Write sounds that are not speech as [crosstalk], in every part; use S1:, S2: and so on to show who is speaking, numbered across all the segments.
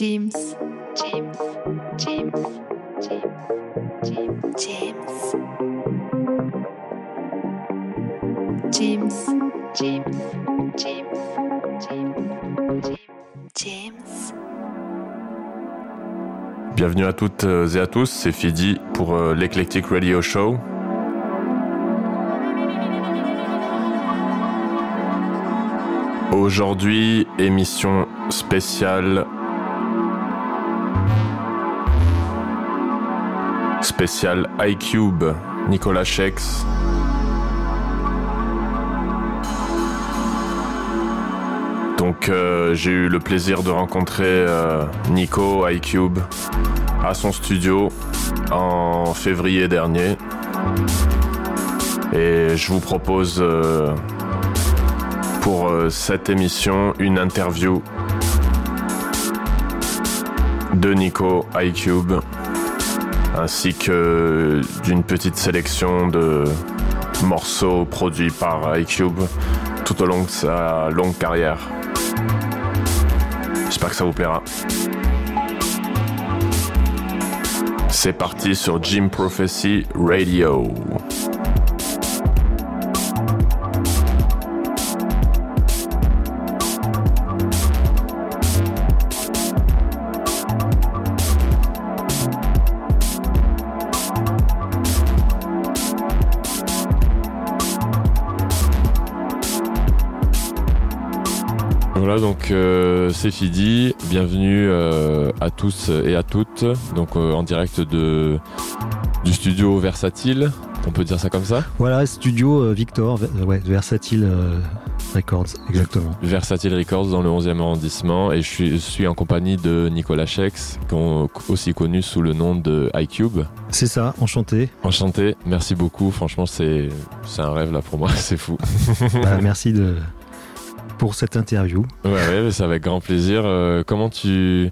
S1: James, James, James, James, James, James, James, James, James, James.
S2: Bienvenue à toutes et à tous, c'est Fidi pour euh, l'Eclectic Radio Show. Aujourd'hui, émission spéciale. Spéciale iCube, Nicolas Shex. Donc euh, j'ai eu le plaisir de rencontrer euh, Nico iCube à son studio en février dernier. Et je vous propose euh, pour cette émission une interview de Nico iCube ainsi que d'une petite sélection de morceaux produits par iCube tout au long de sa longue carrière. J'espère que ça vous plaira. C'est parti sur Jim Prophecy Radio. Donc euh, c'est Fidi. Bienvenue euh, à tous et à toutes. Donc euh, en direct de du studio Versatile. On peut dire ça comme ça?
S3: Voilà, studio Victor, ouais, Versatile Records, exactement.
S2: Versatile Records dans le 11e arrondissement. Et je suis, je suis en compagnie de Nicolas qu'on- aussi connu sous le nom de iCube.
S3: C'est ça, enchanté.
S2: Enchanté, merci beaucoup. Franchement, c'est c'est un rêve là pour moi, [laughs] c'est fou.
S3: Bah, merci de pour cette interview.
S2: Ouais, ouais, c'est avec grand plaisir. Euh, comment tu.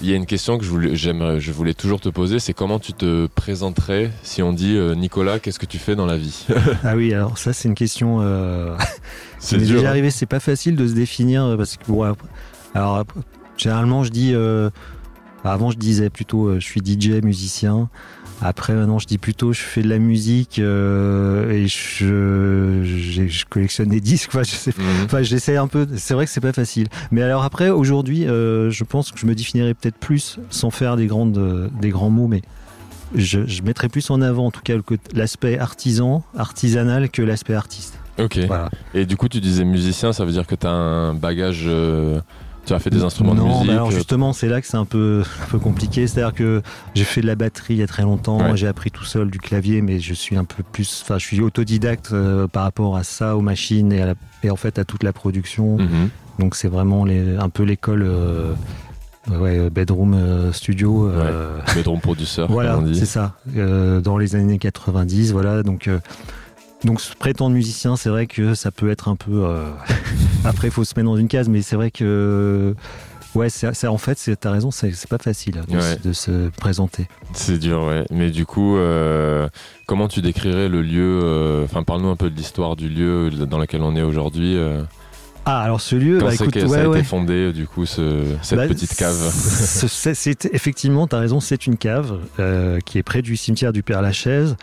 S2: Il y a une question que je voulais, je voulais toujours te poser, c'est comment tu te présenterais si on dit euh, Nicolas, qu'est-ce que tu fais dans la vie? [laughs]
S3: Ah oui, alors ça c'est une question. Euh... [laughs]
S2: C'est
S3: déjà
S2: hein.
S3: arrivé, c'est pas facile de se définir euh, parce que bon, alors généralement je dis. euh, Avant je disais plutôt je suis DJ musicien. Après maintenant je dis plutôt je fais de la musique euh, et je, je, je collectionne des [laughs] disques. Enfin, je sais
S2: Mhm.
S3: Enfin, j'essaie un peu. C'est vrai que c'est pas facile. Mais alors après, aujourd'hui, euh, je pense que je me définirais peut-être plus sans faire des grandes, euh, des grands mots, mais je, je mettrais plus en avant, en tout cas, l'aspect artisan, artisanal, que l'aspect artiste.
S2: Ok.
S3: Voilà.
S2: Et du coup, tu disais musicien, ça veut dire que tu as un bagage. euh, tu as fait des instruments de
S3: non,
S2: musique
S3: bah alors
S2: euh,
S3: justement, c'est là que c'est un peu, un peu compliqué. C'est-à-dire que j'ai fait de la batterie il y a très longtemps.
S2: Ouais.
S3: J'ai appris tout seul du clavier, mais je suis un peu plus. Enfin, je suis autodidacte euh, par rapport à ça, aux machines et, à la- et en fait à toute la production.
S2: mhm.
S3: Donc c'est vraiment les, un peu l'école euh, ouais, bedroom euh, studio.
S2: Bedroom producer,
S3: voilà, c'est ça. Dans les années 90, voilà. Donc donc se prétendre musicien, c'est vrai que ça peut être un peu. euh, [laughs] Après, il faut se mettre dans une case, mais c'est vrai que. Ouais, c'est en fait, c'est- t'as raison, c'est pas facile de,
S2: Ouais.
S3: se, de se présenter.
S2: C'est dur, ouais. Mais du coup, euh, comment tu décrirais le lieu euh, Enfin, parle-nous un peu de l'histoire du lieu dans lequel on est aujourd'hui. Euh.
S3: Ah, alors ce lieu,
S2: Quand
S3: bah
S2: c'est
S3: écoute,
S2: que ça
S3: ouais,
S2: a
S3: ouais.
S2: été fondé, du coup, ce- cette
S3: Bah,
S2: petite cave [laughs]
S3: c'est- effectivement, tu as raison, c'est une cave euh, qui est près du cimetière du Père Lachaise,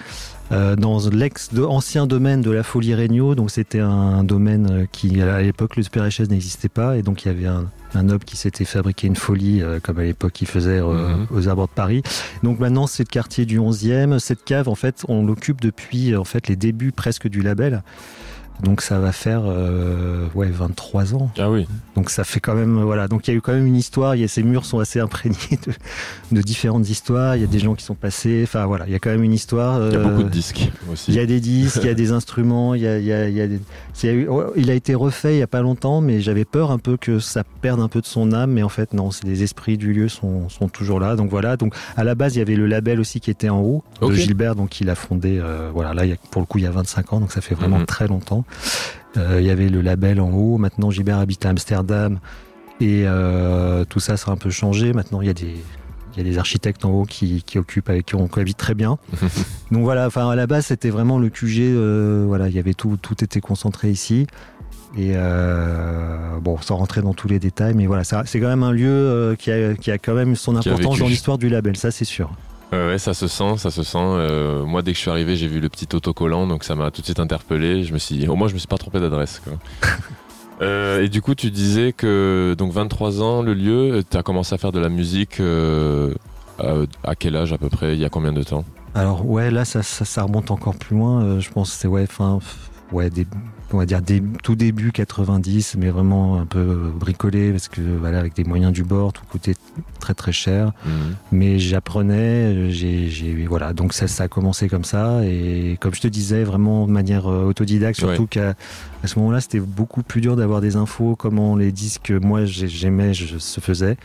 S3: euh, dans l'ex-ancien domaine de la Folie Regnault. Donc, c'était un domaine euh, qui, à l'époque, le Père Lachaise n'existait pas. Et donc, il y avait un, un noble qui s'était fabriqué une folie, euh, comme à l'époque, il faisait euh,
S2: Mhm.
S3: aux abords de Paris. Donc, maintenant, c'est le quartier du 11e. Cette cave, en fait, on l'occupe depuis euh, en fait, les débuts presque du label. Donc, ça va faire euh, ouais, 23 ans.
S2: Ah oui,
S3: Donc ça fait quand même voilà. Donc il y a eu quand même une histoire. Y a, ces murs sont assez imprégnés de, de différentes histoires. Il y a des gens qui sont passés. Enfin voilà, il y a quand même une histoire.
S2: il y a
S3: euh,
S2: beaucoup de disques aussi.
S3: Il y a des disques, il y a des instruments. Il y a, il y a, il y a des- il y a eu- oh, il a été refait il y a pas longtemps, mais j'avais peur un peu que ça perde un peu de son âme. Mais en fait non, c'est les esprits du lieu sont, sont toujours là. Donc voilà. Donc à la base il y avait le label aussi qui était en haut de Gilbert, donc il a fondé. euh, voilà là il y a- pour le coup il y a 25 ans, donc ça fait vraiment
S2: Mhm.
S3: très longtemps. Euh, il y avait le label en haut. Maintenant, Gilbert habite à Amsterdam et euh, tout ça, ça a un peu changé. Maintenant, il y a des il y a des architectes en haut qui, qui occupent avec qui on cohabite très bien. [laughs] Donc voilà, enfin à la base c'était vraiment le QG. euh, voilà, il y avait tout tout était concentré ici. Et euh, bon, sans rentrer dans tous les détails, mais voilà, c'est quand même un lieu qui, a, qui a quand même son importance dans l'histoire du label, ça c'est sûr.
S2: Ouais, ouais, ça se sent, ça se sent. Euh, moi, dès que je suis arrivé, j'ai vu le petit autocollant, donc ça m'a tout de suite interpellé. Je me suis dit, au moins, je me suis pas trompé d'adresse. [laughs] Euh, et du coup, tu disais que donc 23 ans, le lieu, tu as commencé à faire de la musique euh, euh, à quel âge à peu près? Il y a combien de temps?
S3: Alors ouais, là ça, ça, ça remonte encore plus loin. euh, je pense que c'est ouais, fin, ouais, des, on va dire des, tout début 90, mais vraiment un peu bricolé parce que voilà, avec des moyens du bord, tout coûtait très très cher.
S2: Mhm.
S3: Mais j'apprenais, j'ai, voilà, donc ça, ça a commencé comme ça et comme je te disais, vraiment de manière euh, autodidacte, surtout qu'à à ce moment-là, c'était beaucoup plus dur d'avoir des infos, comment les disques que moi j'ai- j'aimais je, se faisaient.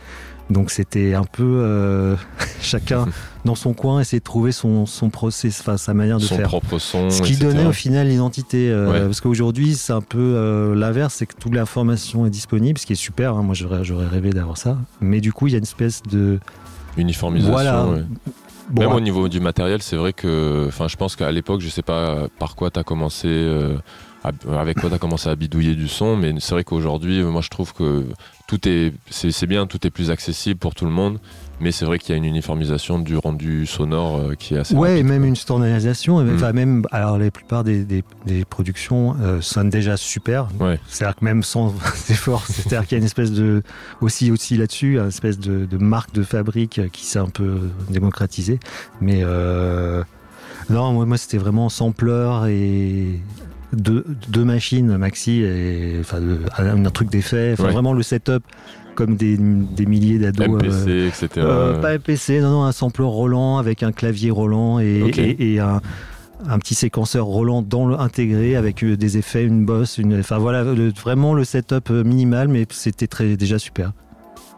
S3: Donc c'était un peu euh, [laughs] chacun [laughs] dans son coin essayer de trouver son, son process, enfin sa manière de
S2: Son
S3: faire.
S2: propre son.
S3: Ce qui
S2: etc.
S3: donnait au final l'identité. euh,
S2: Ouais.
S3: Parce qu'aujourd'hui, c'est un peu euh, l'inverse, c'est que toute l'information est disponible, ce qui est super. hein, moi, j'aurais, j'aurais rêvé d'avoir ça. Mais du coup, il y a une espèce de.
S2: Uniformisation.
S3: Voilà.
S2: ouais.
S3: Bon,
S2: Même au niveau du matériel, c'est vrai que, enfin, je pense qu'à l'époque, je sais pas par quoi t'as commencé, euh, à- avec quoi t'as commencé à bidouiller du son, mais c'est vrai qu'aujourd'hui, moi, je trouve que tout est, c'est c'est bien, tout est plus accessible pour tout le monde, mais c'est vrai qu'il y a une uniformisation du rendu sonore euh, qui est assez.
S3: Ouais, et même
S2: quoi.
S3: une standardisation.
S2: Mm.
S3: Même, alors, la plupart des, des, des productions euh, sonnent déjà super.
S2: Ouais.
S3: C'est-à-dire que même sans [laughs] effort, c'est-à-dire qu'il y a une espèce de. Aussi, aussi là-dessus, une espèce de, de marque de fabrique euh, qui s'est un peu démocratisée. Mais. Euh, non, moi, moi c'était vraiment sampleur et. Deux, deux machines maxi et enfin un, un truc d'effet enfin
S2: Ouais.
S3: vraiment le setup comme des, des milliers d'ados euh,
S2: MPC, etc.
S3: euh, pas MPC, non, non, un sampler Roland avec un clavier Roland et,
S2: Ok.
S3: et, et un, un petit séquenceur Roland dans le intégré avec euh, des effets, une bosse, une, enfin voilà, le- vraiment le setup minimal, mais c'était très déjà super.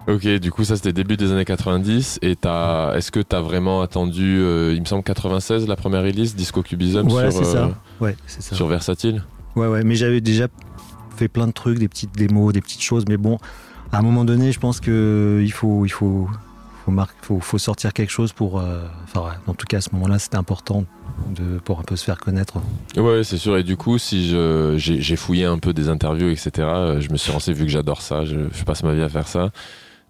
S2: Ok, du coup, ça c'était début des années 90. Et t'as, est-ce que t'as vraiment attendu, euh, il me semble 96, la première release, Disco Cubism
S3: Voilà,
S2: sur,
S3: c'est ça.
S2: euh,
S3: Ouais, c'est ça.
S2: sur Versatile?
S3: Ouais, ouais, mais j'avais déjà fait plein de trucs, des petites démos, des petites choses, mais bon, à un moment donné, je pense que il faut, il faut, faut, mar- faut, faut sortir quelque chose pour, euh, enfin, ouais, en tout cas à ce moment-là, c'était important de, pour un peu se faire connaître.
S2: Ouais, c'est sûr. Et du coup, si j'ai, fouillé un peu des interviews, etc., je me suis renseigné vu que j'adore ça. Je, je passe ma vie à faire ça.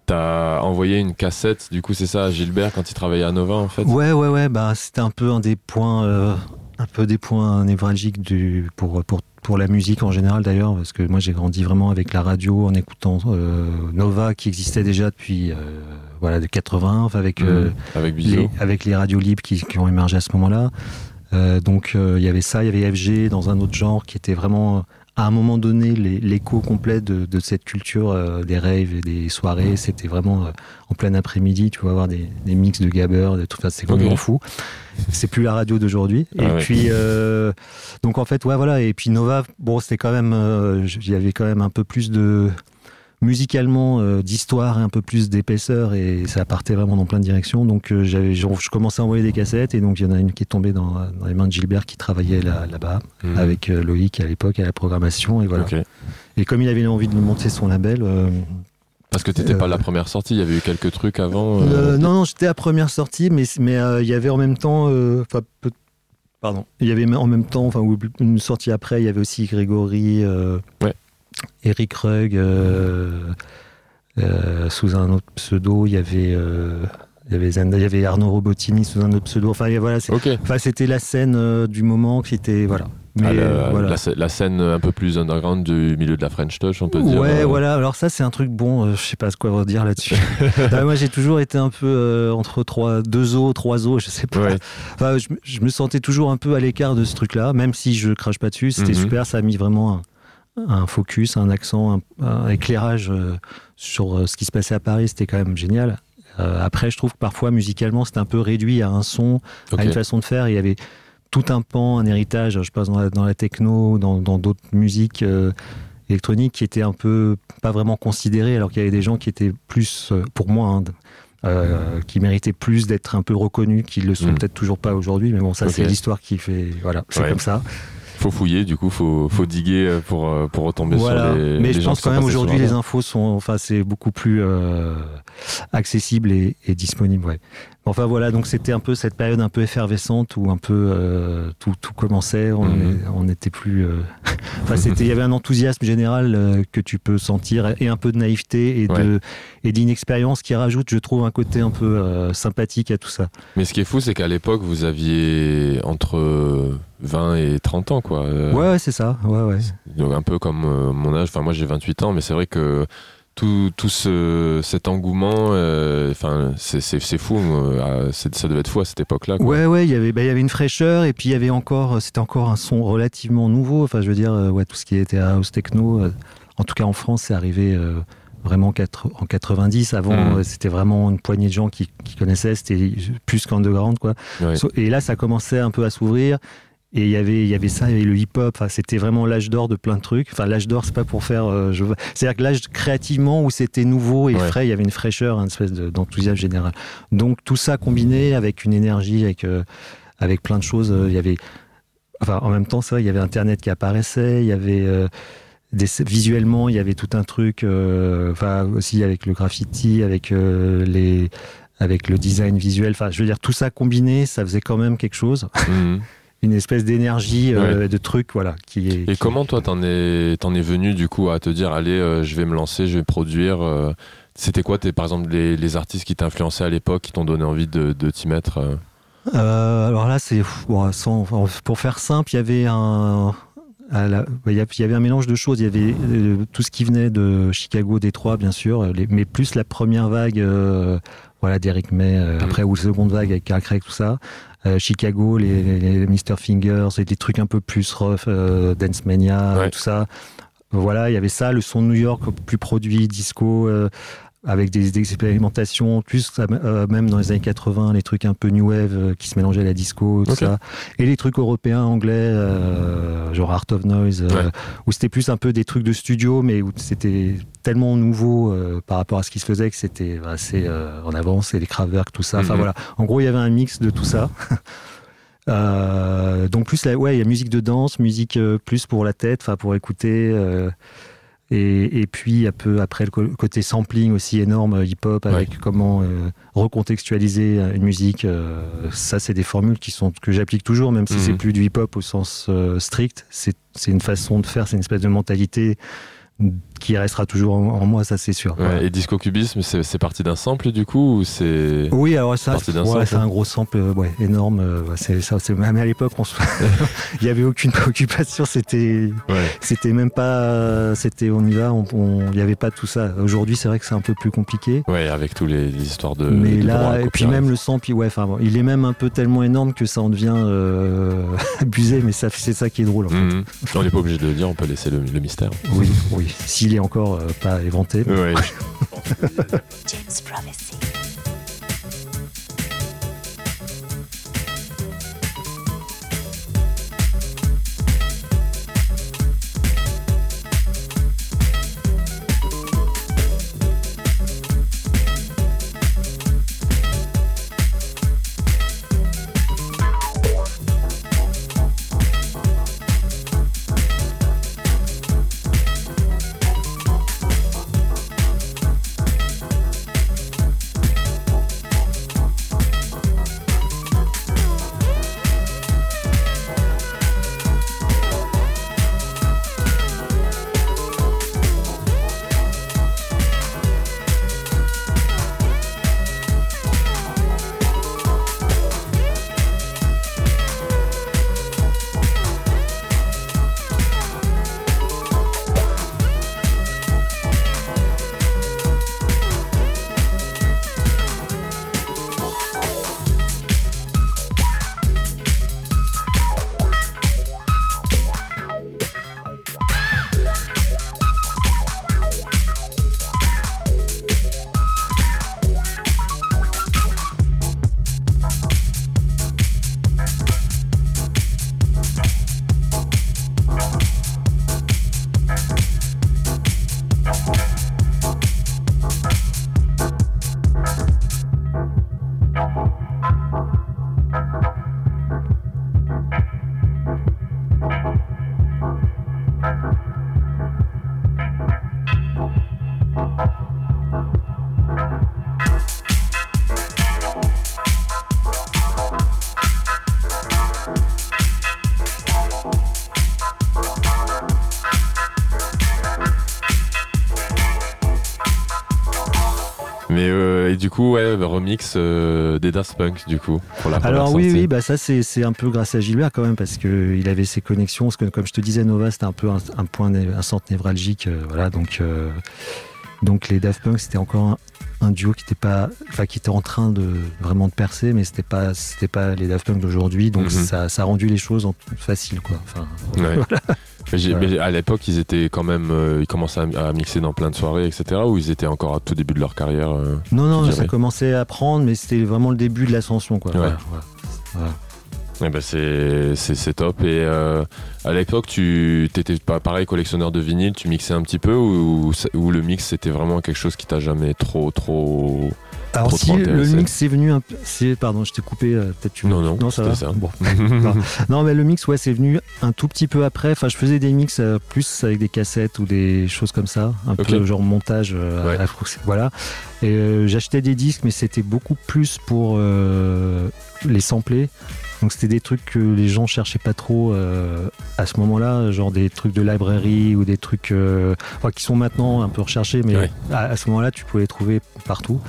S2: T'as envoyé une cassette, du coup, c'est ça, à Gilbert quand il travaillait à Nova, en fait?
S3: Ouais, ouais, ouais. Bah, c'était un peu un des points, euh, un peu des points névralgiques du pour pour pour la musique en général d'ailleurs, parce que moi j'ai grandi vraiment avec la radio en écoutant euh, Nova qui existait déjà depuis euh, voilà de 80, enfin, avec euh,
S2: Mhm. Avec
S3: les, avec les radios libres qui, qui ont émergé à ce moment-là. Euh, donc euh, il y avait ça, il y avait FG dans un autre genre qui était vraiment euh, à un moment donné l'écho complet de, de cette culture euh, des raves et des soirées. C'était vraiment euh, en plein après-midi, tu vas avoir des, des mix de gabber, de tout ça, c'est complètement fou. C'est plus la radio d'aujourd'hui.
S2: Ah
S3: et
S2: ouais.
S3: puis euh, donc en fait ouais voilà et puis Nova bon c'était quand même euh, il y avait quand même un peu plus de musicalement euh, d'histoire et un peu plus d'épaisseur et ça partait vraiment dans plein de directions donc euh, j'avais je, je commençais à envoyer des cassettes et donc il y en a une qui est tombée dans, dans les mains de Gilbert qui travaillait là, là-bas
S2: Mhm.
S3: avec euh, Loïc à l'époque à la programmation et voilà et comme il avait envie de monter son label
S2: Parce que t'étais pas la première sortie, il y avait eu quelques trucs avant.
S3: non non j'étais à première sortie mais mais il y avait en même temps enfin pardon il y avait en même temps enfin une sortie après il y avait aussi Grégory
S2: Ouais.
S3: Eric Rugg euh, euh, sous un autre pseudo il y avait euh, il y avait Zenda, il y avait Arnaud Robotini sous un autre pseudo enfin voilà enfin c'était la scène euh, du moment qui était voilà mais
S2: Ah, la,
S3: voilà
S2: la, scè- la scène un peu plus underground du milieu de la French Touch, on peut dire.
S3: Ouais, voilà. Alors ça, c'est un truc bon. euh, je sais pas ce quoi redire là-dessus. [laughs] Ah, moi, j'ai toujours été un peu euh, entre trois, deux os, trois os, je sais pas.
S2: Ouais.
S3: Enfin, je, me- je me sentais toujours un peu à l'écart de ce truc-là, même si je crache pas dessus. C'était
S2: Mhm.
S3: super. Ça a mis vraiment un, un focus, un accent, un, un éclairage euh, sur euh, ce qui se passait à Paris. C'était quand même génial. Euh, après, je trouve que parfois, musicalement, c'était un peu réduit à un son, à une façon de faire. Il y avait tout un pan, un héritage, je pense, dans la, dans la techno, dans d'autres musiques euh, électroniques qui étaient un peu pas vraiment considérées, alors qu'il y avait des gens qui étaient plus, pour moi, hein, euh, qui méritaient plus d'être un peu reconnus, qui le sont
S2: Mm.
S3: peut-être toujours pas aujourd'hui. Mais bon, ça, c'est l'histoire qui fait. Voilà, c'est
S2: Ouais.
S3: comme ça.
S2: Faut fouiller, du coup, faut, faut diguer euh, pour, euh, pour retomber
S3: Voilà.
S2: sur les.
S3: Mais
S2: les
S3: je
S2: gens
S3: pense quand même aujourd'hui, les infos sont, enfin, c'est beaucoup plus euh, accessible et, et disponible. Ouais. Enfin voilà, donc c'était un peu cette période un peu effervescente où un peu euh, tout, tout commençait. On on n'était plus, euh, [laughs] Enfin, c'était, il y avait un enthousiasme général euh, que tu peux sentir et un peu de naïveté et de et d'inexpérience qui rajoute, je trouve, un côté un peu sympathique à tout ça.
S2: Mais ce qui est fou, c'est qu'à l'époque, vous aviez entre 20 et 30 ans, quoi.
S3: Ouais, ouais, c'est ça. Ouais, ouais.
S2: Donc un peu comme mon âge. Enfin, moi, j'ai 28 ans, mais c'est vrai que tout, tout ce, cet engouement, euh, enfin, c'est, c'est, fou. euh, ça devait être fou à cette époque-là.
S3: Ouais, ouais, il y avait, bah, il y avait une fraîcheur et puis il y avait encore, c'était encore un son relativement nouveau. Enfin, je veux dire, euh, ouais, tout ce qui était house techno, euh, en tout cas en France, c'est arrivé euh, vraiment quatre- en 90. Avant, euh, c'était vraiment une poignée de gens qui, qui connaissaient, c'était plus qu'underground, quoi.
S2: Ouais.
S3: So- Et là, ça commençait un peu à s'ouvrir. Et il y avait, il y avait ça, il y avait le hip-hop. Enfin, c'était vraiment l'âge d'or de plein de trucs. Enfin, l'âge d'or, c'est pas pour faire. euh, je... C'est-à-dire que l'âge créativement où c'était nouveau et
S2: Ouais.
S3: frais, il y avait une fraîcheur, une espèce de- d'enthousiasme général. Donc tout ça combiné avec une énergie, avec euh, avec plein de choses. euh, Il y avait, enfin, en même temps, vrai, il y avait Internet qui apparaissait. Il y avait euh, des, visuellement, il y avait tout un truc. Enfin, aussi avec le graffiti, avec les avec le design visuel. Enfin, je veux dire, tout ça combiné, ça faisait quand même quelque chose
S2: Mhm.
S3: Une espèce d'énergie, euh, de truc, voilà. Qui est,
S2: Et
S3: qui-
S2: comment toi t'en es t'en es venu du coup à te dire allez euh, je vais me lancer je vais produire euh, c'était quoi par exemple les, les artistes qui t'influençaient à l'époque qui t'ont donné envie de, de t'y mettre
S3: alors là, c'est bon, pour faire simple, il y avait un. la- il y avait un mélange de choses. Il y avait tout ce qui venait de Chicago, Détroit, bien sûr, les- mais plus la première vague, voilà, d'Eric May,
S2: Mhm.
S3: après, ou la seconde vague avec Carl Craig, tout ça. Euh, Chicago, les, les, Mr. Fingers, et des trucs un peu plus rough, euh, Dance Mania,
S2: Ouais.
S3: tout ça. Voilà, il y avait ça, le son de New York plus produit, disco, euh, avec des, des expérimentations, plus euh, même dans les années 80, les trucs un peu new wave euh, qui se mélangeaient à la disco, tout ça. Et les trucs européens, anglais, euh, genre Art of Noise,
S2: Ouais.
S3: où c'était plus un peu des trucs de studio, mais où c'était tellement nouveau par rapport à ce qui se faisait que c'était assez en avance, et les Kraftwerk, tout ça. Enfin
S2: Mhm.
S3: voilà, en gros, il y avait un mix de tout ça. [laughs] Donc plus la, ouais, il y a musique de danse, musique plus pour la tête, enfin pour écouter. Euh, et, et puis un peu après le côté sampling aussi énorme hip-hop avec comment euh, recontextualiser une musique. euh, ça, c'est des formules qui sont que j'applique toujours, même si
S2: Mhm.
S3: c'est plus du hip-hop au sens euh, strict. C'est une façon de faire, c'est une espèce de mentalité qui restera toujours en, en moi, ça c'est sûr.
S2: Ouais,
S3: Voilà.
S2: Et disco cubisme c'est, parti d'un sample du coup ou c'est
S3: Oui, alors ça, ouais, c'est un gros sample, euh, ouais, énorme. euh, c'est ça. Mais à l'époque, se- [laughs] il y avait aucune préoccupation. C'était, c'était même pas, c'était on y va. Il y avait pas tout ça. Aujourd'hui, c'est vrai que c'est un peu plus compliqué.
S2: ouais avec tous les, histoires de
S3: mais
S2: de
S3: là, et puis même le sample, il- ouais, enfin, bon, il est même un peu tellement énorme que ça en devient euh, [laughs] abusé. Mais ça, c'est ça qui est drôle. En fait.
S2: Mhm. on n'est pas obligé de le dire on peut laisser le, le mystère
S3: Oui, oui. S'il est encore euh, pas inventé.
S2: ouais. [laughs]
S1: James Prophecy.
S2: Du coup, ouais, remix euh, des Daft Punk, du coup, pour la
S3: Alors oui,
S2: sortie.
S3: oui, bah ça c'est c'est un peu grâce à Gilbert quand même parce que il avait ses connexions. Parce que comme je te disais, Nova c'était un peu un, un point, un centre névralgique, euh, voilà. Donc euh, donc les Daft Punk c'était encore un, un duo qui était pas, enfin qui était en train de vraiment de percer, mais c'était pas c'était pas les Daft Punk d'aujourd'hui. Donc
S2: Mhm.
S3: ça ça a rendu les choses faciles quoi. Enfin
S2: Ouais. [laughs] Mais, j'ai-
S3: Voilà.
S2: mais à l'époque, ils étaient quand même, euh, ils commençaient à, à mixer dans plein de soirées, etc. Ou ils étaient encore à tout début de leur carrière. euh,
S3: non non, ça commençait à prendre, mais c'était vraiment le début de l'ascension quoi.
S2: Ouais.
S3: Voilà, voilà.
S2: Eh ben c'est top. Et euh, à l'époque, tu t'étais pas pareil collectionneur de vinyle, tu mixais un petit peu ou, ou le mix c'était vraiment quelque chose qui t'a jamais trop trop.
S3: Alors
S2: Trop,
S3: si le mix c'est venu c'est pardon, je t'ai coupé, euh, peut-être tu
S2: Non non,
S3: non ça va.
S2: ça.
S3: Bon. Non. [laughs] Non, mais le mix, ouais, c'est venu un tout petit peu après. Enfin, je faisais des mix euh, plus avec des cassettes ou des choses comme ça, un peu genre montage. euh,
S2: Ouais.
S3: à- voilà. Et euh, j'achetais des disques, mais c'était beaucoup plus pour les sampler. Donc c'était des trucs que les gens cherchaient pas trop euh, à ce moment-là, genre des trucs de librairie ou des trucs euh, enfin, qui sont maintenant un peu recherchés, mais
S2: Ouais.
S3: à, à ce moment-là, tu pouvais les trouver partout.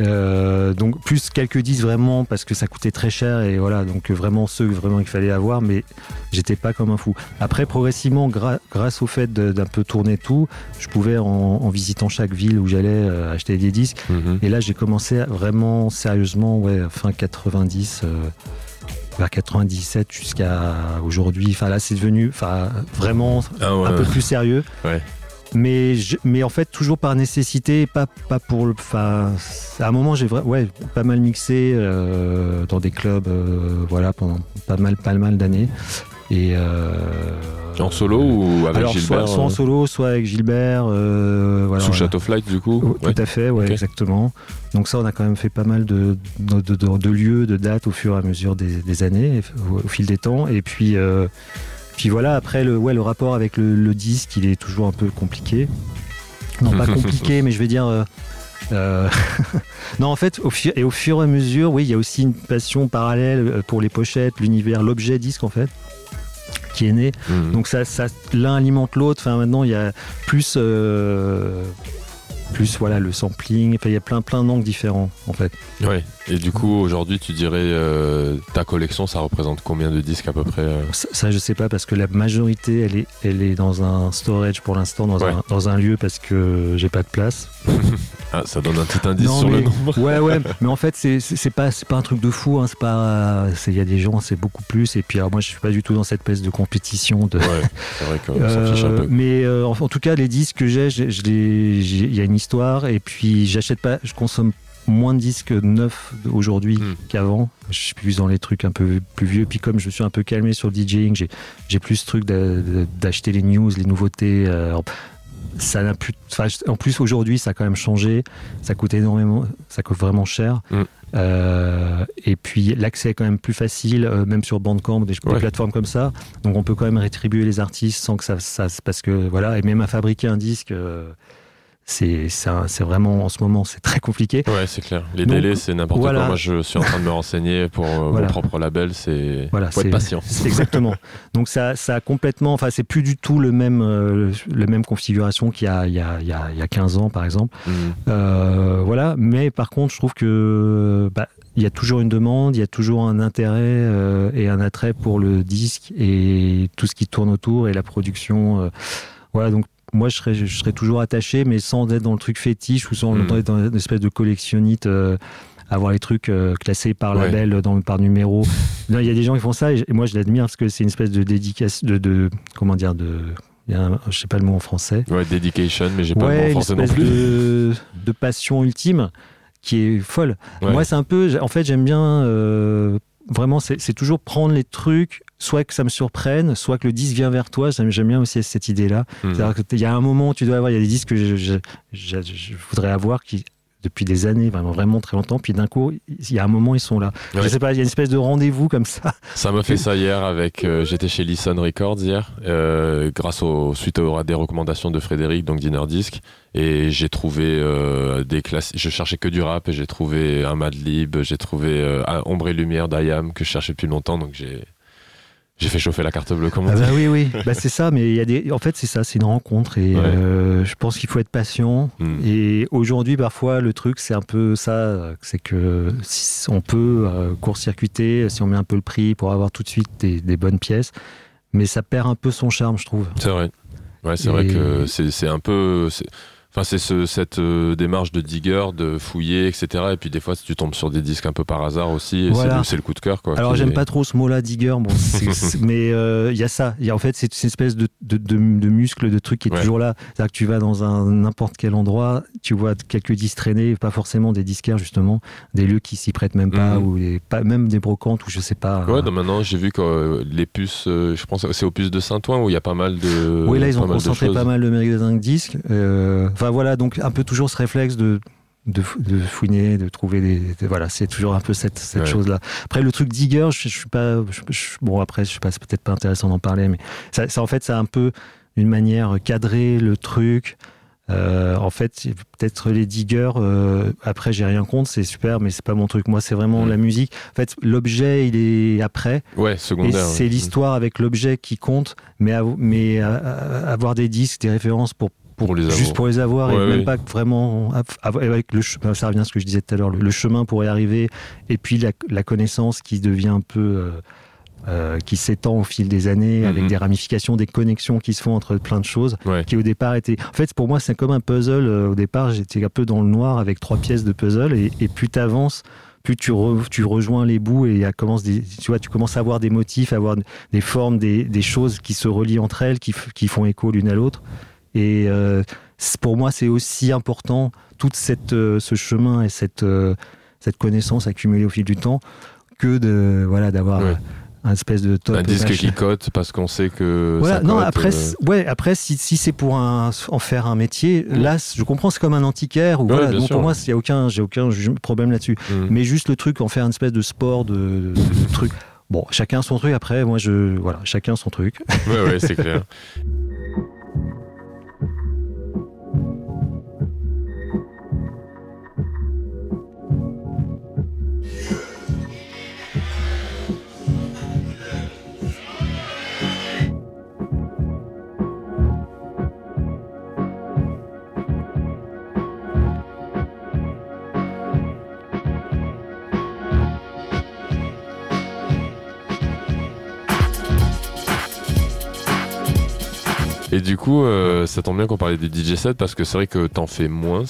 S3: Euh, donc plus quelques disques vraiment parce que ça coûtait très cher et voilà donc vraiment ceux vraiment qu'il fallait avoir mais j'étais pas comme un fou après progressivement grâce au fait d'un peu tourner tout je pouvais en, en visitant chaque ville où j'allais euh, acheter des disques
S2: Mhm.
S3: et là j'ai commencé à- vraiment sérieusement ouais fin 90 euh, vers 97 jusqu'à aujourd'hui enfin là c'est devenu enfin vraiment
S2: Ah ouais.
S3: un peu plus sérieux.
S2: Ouais.
S3: Mais, je- mais en fait, toujours par nécessité, pas, pas pour le. Enfin, à un moment, j'ai ouais, pas mal mixé euh, dans des clubs, euh, voilà, pendant pas mal, pas mal d'années. Et euh,
S2: En solo ou avec
S3: alors,
S2: Gilbert
S3: soit, soit en solo, soit avec Gilbert. euh, voilà,
S2: Sous
S3: voilà.
S2: Château Flight du coup
S3: Oh,
S2: Ouais.
S3: Tout à fait, ouais,
S2: exactement.
S3: Donc ça, on a quand même fait pas mal de, de, de- de- de lieux, de dates au fur et à mesure des, des années, au, au fil des temps. Et puis, euh, puis voilà, après, le, ouais, le rapport avec le, le disque, il est toujours un peu compliqué. Non, pas [laughs] compliqué, mais je vais dire... euh, euh, [laughs] non, en fait, au fur, et au fur et à mesure, oui, il y a aussi une passion parallèle euh, pour les pochettes, l'univers, l'objet disque, en fait, qui est né.
S2: Mhm.
S3: Donc ça, ça l'un alimente l'autre. Enfin maintenant il y a plus euh, plus voilà le sampling. Enfin il y a plein plein d'angles différents en fait.
S2: Ouais. Et du coup, aujourd'hui, tu dirais euh, ta collection, ça représente combien de disques à peu près euh
S3: Ça, ça, je sais pas parce que la majorité elle est elle est dans un storage pour l'instant dans
S2: Ouais.
S3: un dans un lieu parce que j'ai pas de place. [laughs]
S2: Ah, ça donne un petit indice
S3: Non,
S2: sur le nombre.
S3: Ouais ouais. [laughs] mais en fait c'est c'est c'est pas c'est pas un truc de fou. Hein, c'est pas il y a des gens c'est beaucoup plus et puis alors moi je suis pas du tout dans cette espèce de compétition de
S2: Ouais, c'est vrai qu'on s'en fiche un
S3: Euh,
S2: peu.
S3: mais en, en tout cas, les disques que j'ai, je les- il y a une histoire. Et puis, j'achète pas, je consomme moins de disques neufs aujourd'hui
S2: Hmm.
S3: qu'avant. Je suis plus dans les trucs un peu plus vieux. Puis, comme je suis un peu calmé sur le DJing, j'ai, plus ce truc d'a- d'a- d'acheter les news, les nouveautés. euh, alors, ça n'a plus. en plus, aujourd'hui, ça a quand même changé. Ça coûte énormément. Ça coûte vraiment cher.
S2: Hmm.
S3: Euh, et puis l'accès est quand même plus facile, euh, même sur Bandcamp, des, plateformes comme ça. Donc on peut quand même rétribuer les artistes sans que ça, ça parce que voilà, et même à fabriquer un disque, euh, c'est c'est vraiment en ce moment c'est très compliqué.
S2: Ouais, c'est clair. Les
S3: Donc,
S2: délais, c'est n'importe
S3: voilà.
S2: quoi. Moi, je suis en train de me renseigner pour euh,
S3: Voilà.
S2: mon propre label. C'est
S3: Voilà,
S2: faut être patient.
S3: C'est exactement. Donc ça, ça a complètement, enfin c'est plus du tout le même, euh, le même configuration qu'il y a, il y, a, il y, a, il y a 15 ans par exemple.
S2: Mhm.
S3: Euh, voilà, mais par contre, je trouve que bah, il y a toujours une demande, il y a toujours un intérêt euh, et un attrait pour le disque et tout ce qui tourne autour et la production. voilà, donc moi je serais, je serais toujours attaché, mais sans être dans le truc fétiche ou sans
S2: Mhm.
S3: être dans une espèce de collectionnite. euh, avoir les trucs euh, classés par
S2: Ouais.
S3: label, dans, par numéro. Il y a des gens qui font ça et, moi je l'admire parce que c'est une espèce de dédicace, de, de comment dire, de, il y a un- je sais pas le mot en français
S2: Ouais, dedication, mais j'ai pas le mot
S3: ouais,
S2: en français non plus.
S3: de, de passion ultime qui est folle.
S2: Ouais.
S3: Moi, c'est un peu, en fait, j'aime bien euh, vraiment, c'est toujours prendre les trucs, soit que ça me surprenne, soit que le disque vient vers toi. J'aime bien aussi cette idée-là. C'est-à-dire qu'il y a un moment où tu dois avoir, il y a des disques que je, je- je- je voudrais avoir qui depuis des années, vraiment, vraiment très longtemps, puis d'un coup, il y a un moment, ils sont là.
S2: Ouais.
S3: Je sais pas, il y a une espèce de rendez-vous comme ça.
S2: Ça m'a fait ça hier avec. euh, J'étais chez Listen Records hier, euh, grâce au suite à des recommandations de Frédéric, donc Dinner Disc, et j'ai trouvé euh, des classes. Je cherchais que du rap et j'ai trouvé un Madlib, j'ai trouvé Ombre et Lumière d'Ayam que je cherchais depuis longtemps, donc j'ai j'ai fait chauffer la carte bleue, comme on
S3: Ah bah oui, oui, [laughs] bah, c'est ça, mais il y a des... en fait, c'est ça, c'est une rencontre et
S2: Ouais.
S3: euh, je pense qu'il faut être patient.
S2: Hmm.
S3: Et aujourd'hui, parfois, le truc, c'est un peu ça, c'est que si on peut euh, court-circuiter si on met un peu le prix pour avoir tout de suite des, des bonnes pièces, mais ça perd un peu son charme, je trouve.
S2: C'est vrai. Ouais, c'est
S3: Et-
S2: vrai que c'est un peu. C'est- Enfin, c'est ce- cette euh, démarche de digger, de fouiller, etc. Et puis des fois, tu tombes sur des disques un peu par hasard aussi. C'est
S3: Voilà.
S2: le- c'est le coup de cœur, quoi.
S3: Alors j'aime
S2: est-
S3: pas trop ce mot-là, digger, bon, [laughs] mais euh, il y a ça. Y a, en fait, c'est une espèce de, de, de, de muscle, de truc qui est
S2: Ouais.
S3: toujours là. C'est-à-dire que tu vas dans un n'importe quel endroit, tu vois quelques disques traîner, pas forcément des disquaires justement, des lieux qui s'y prêtent même pas,
S2: Mhm.
S3: ou pas, même des brocantes, ou je sais pas.
S2: Ouais,
S3: euh,
S2: maintenant, j'ai vu que euh, les puces, je pense que c'est aux puces de Saint-Ouen où il y a pas mal de.
S3: oui, là ils ont concentré pas mal de magasins de disques. Enfin voilà, donc un peu toujours ce réflexe de de, fou- de fouiner, de trouver des, voilà, c'est toujours un peu cette, cette
S2: Ouais.
S3: chose-là. Après le truc digger, je, je suis pas, je- je- bon après je sais pas, c'est peut-être pas intéressant d'en parler, mais ça, ça, en fait c'est un peu une manière cadrer le truc. Euh, en fait, peut-être les diggers. euh, après, j'ai rien contre, c'est super, mais c'est pas mon truc. Moi, c'est vraiment
S2: Mm.
S3: la musique. En fait, l'objet, il est après.
S2: Ouais,
S3: Et
S2: secondaire.
S3: c'est
S2: ouais.
S3: l'histoire avec l'objet qui compte, mais, mais euh, avoir des disques, des références pour, pour,
S2: les
S3: juste
S2: avoir.
S3: pour les avoir
S2: Ouais,
S3: et même pas vraiment av- av- avec le chemin, ça revient à ce que je disais tout à l'heure, le, chemin pour y arriver et puis la, la connaissance qui devient un peu euh, euh, qui s'étend au fil des années avec
S2: Mhm.
S3: des ramifications, des connexions qui se font entre plein de choses
S2: Ouais.
S3: qui au départ étaient. En fait, pour moi, c'est comme un puzzle. Euh, Au départ, j'étais un peu dans le noir avec trois pièces de puzzle et, et plus tu avances, plus tu, re- tu rejoins les bouts et commence des, tu vois, tu commences à avoir des motifs, à avoir des formes, des, des choses qui se relient entre elles, qui font écho l'une à l'autre. Et euh, pour moi, c'est aussi important tout cette, euh, ce chemin et cette, euh, cette connaissance accumulée au fil du temps que de voilà d'avoir
S2: Ouais.
S3: un espèce de top
S2: Un disque
S3: machin.
S2: qui cote parce qu'on sait que.
S3: Voilà,
S2: ça
S3: non,
S2: cote,
S3: après, ouais, après, si, si c'est pour un, en faire un métier, là, c- je comprends, c'est comme un antiquaire. Ou voilà, donc
S2: sûr.
S3: pour moi, il y a aucun, j'ai aucun problème là-dessus.
S2: mm.
S3: Mais juste le truc, en faire une espèce de sport, de, de- de truc. Bon, chacun son truc. Après, moi, je, voilà, chacun son truc.
S2: Ouais, ouais, c'est clair. [laughs] Et du coup, euh, ça tombe bien qu'on parlait des DJ sets parce que c'est vrai que t'en fais moins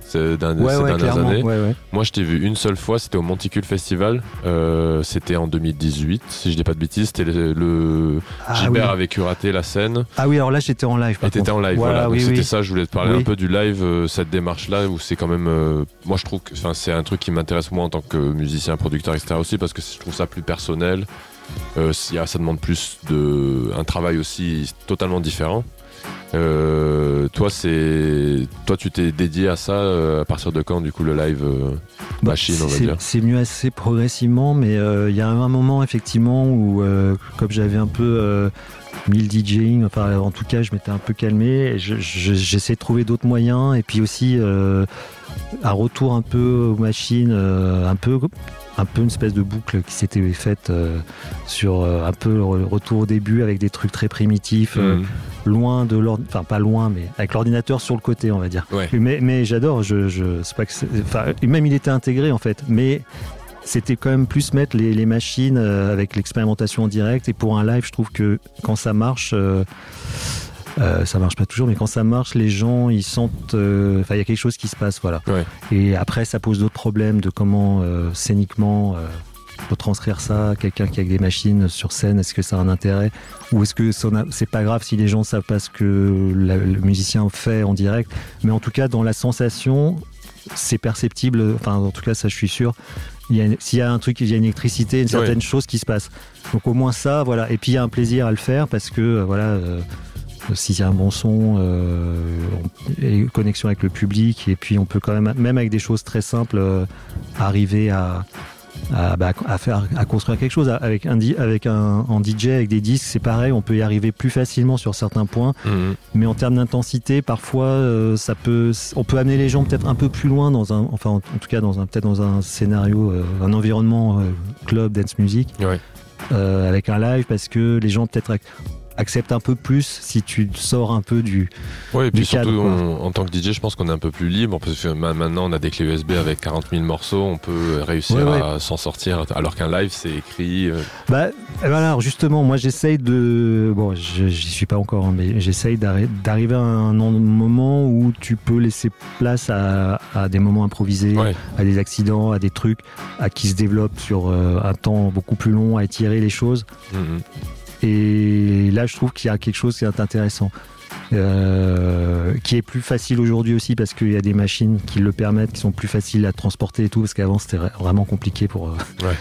S2: ces, dernières-
S3: Ouais, ouais,
S2: années.
S3: Ouais.
S2: Moi, je t'ai vu une seule fois, c'était au Monticule Festival. Euh, c'était en 2018, si je dis pas de bêtises. C'était le, le
S3: Ah, oui.
S2: Gilbert avait curaté la scène.
S3: Ah oui, alors là, j'étais en live. par
S2: Et t'étais en live,
S3: Voilà, oui,
S2: c'était
S3: oui.
S2: ça, je voulais te parler
S3: Oui.
S2: un peu du live, euh, cette démarche-là, où c'est quand même. euh, moi, je trouve que c'est un truc qui m'intéresse moi en tant que musicien, producteur, etc. aussi, parce que je trouve ça plus personnel. Euh, s'il y a- ça demande plus de. un travail aussi totalement différent. Euh, toi, c'est. Toi, tu t'es dédié à ça euh, à partir de quand, du coup, le live euh,
S3: Bah,
S2: machine, on va
S3: c'est-
S2: dire?
S3: C'est mieux assez progressivement, mais il y a un moment effectivement où, comme j'avais un peu mis le DJing, enfin en tout cas je m'étais un peu calmé, et je- je- j'essaie de trouver d'autres moyens, et puis aussi un retour un peu aux machines, euh, un peu un peu une espèce de boucle qui s'était faite euh, sur euh, un peu le retour au début avec des trucs très primitifs,
S2: Mhm.
S3: loin de l'ordre, enfin pas loin, mais avec l'ordinateur sur le côté, on va dire.
S2: Ouais.
S3: Mais, mais j'adore, je, je, pas que même il était intégré en fait, mais c'était quand même plus mettre les, les machines avec l'expérimentation en direct. Et pour un live, je trouve que quand ça marche, euh, ça marche pas toujours, mais quand ça marche, les gens ils sentent, euh, enfin il y a quelque chose qui se passe, voilà.
S2: Ouais.
S3: Et après, ça pose d'autres problèmes de comment euh, scéniquement. euh, retranscrire ça, quelqu'un qui a des machines sur scène, est-ce que ça a un intérêt? Ou est-ce que c'est pas grave si les gens savent pas ce que la- le musicien fait en direct Mais en tout cas, dans la sensation, c'est perceptible, enfin en tout cas ça je suis sûr, s'il y a un truc, il y a une électricité, une certaine chose qui se passe. Donc au moins ça, voilà. Et puis il y a un plaisir à le faire parce que voilà, euh, s'il y a un bon son, euh, et une connexion avec le public, et puis on peut quand même, même avec des choses très simples, euh, arriver à à, bah, à faire à construire quelque chose avec un di- avec un en DJ avec des disques c'est pareil on peut y arriver plus facilement sur certains points
S2: Mhm.
S3: mais en termes d'intensité, parfois, euh, ça peut, on peut amener les gens peut-être un peu plus loin dans un, enfin, en, en tout cas dans un, peut-être dans un scénario, euh, un environnement euh, club, dance music,
S2: Ouais.
S3: avec un live parce que les gens peut-être ac- acceptent un peu plus si tu sors un peu du.
S2: Ouais, et puis
S3: cadre,
S2: surtout, on- en tant que DJ, je pense qu'on est un peu plus libre parce que ma- maintenant on a des clés USB avec 40 000 morceaux, on peut réussir
S3: Ouais,
S2: à s'en sortir. Alors qu'un live, c'est écrit. euh,
S3: Bah et voilà, alors justement, moi j'essaye de. Bon, je- j'y suis pas encore, hein, mais j'essaye d'arri- d'arriver à un en- moment où tu peux laisser place à, à des moments improvisés,
S2: Ouais.
S3: à des accidents, à des trucs, à qui se développent sur euh, un temps beaucoup plus long, à étirer les choses.
S2: mhm.
S3: Et là, je trouve qu'il y a quelque chose qui est intéressant. euh, qui est plus facile aujourd'hui aussi parce qu'il y a des machines qui le permettent, qui sont plus faciles à transporter et tout, parce qu'avant c'était vra- vraiment compliqué pour euh,
S2: Ouais.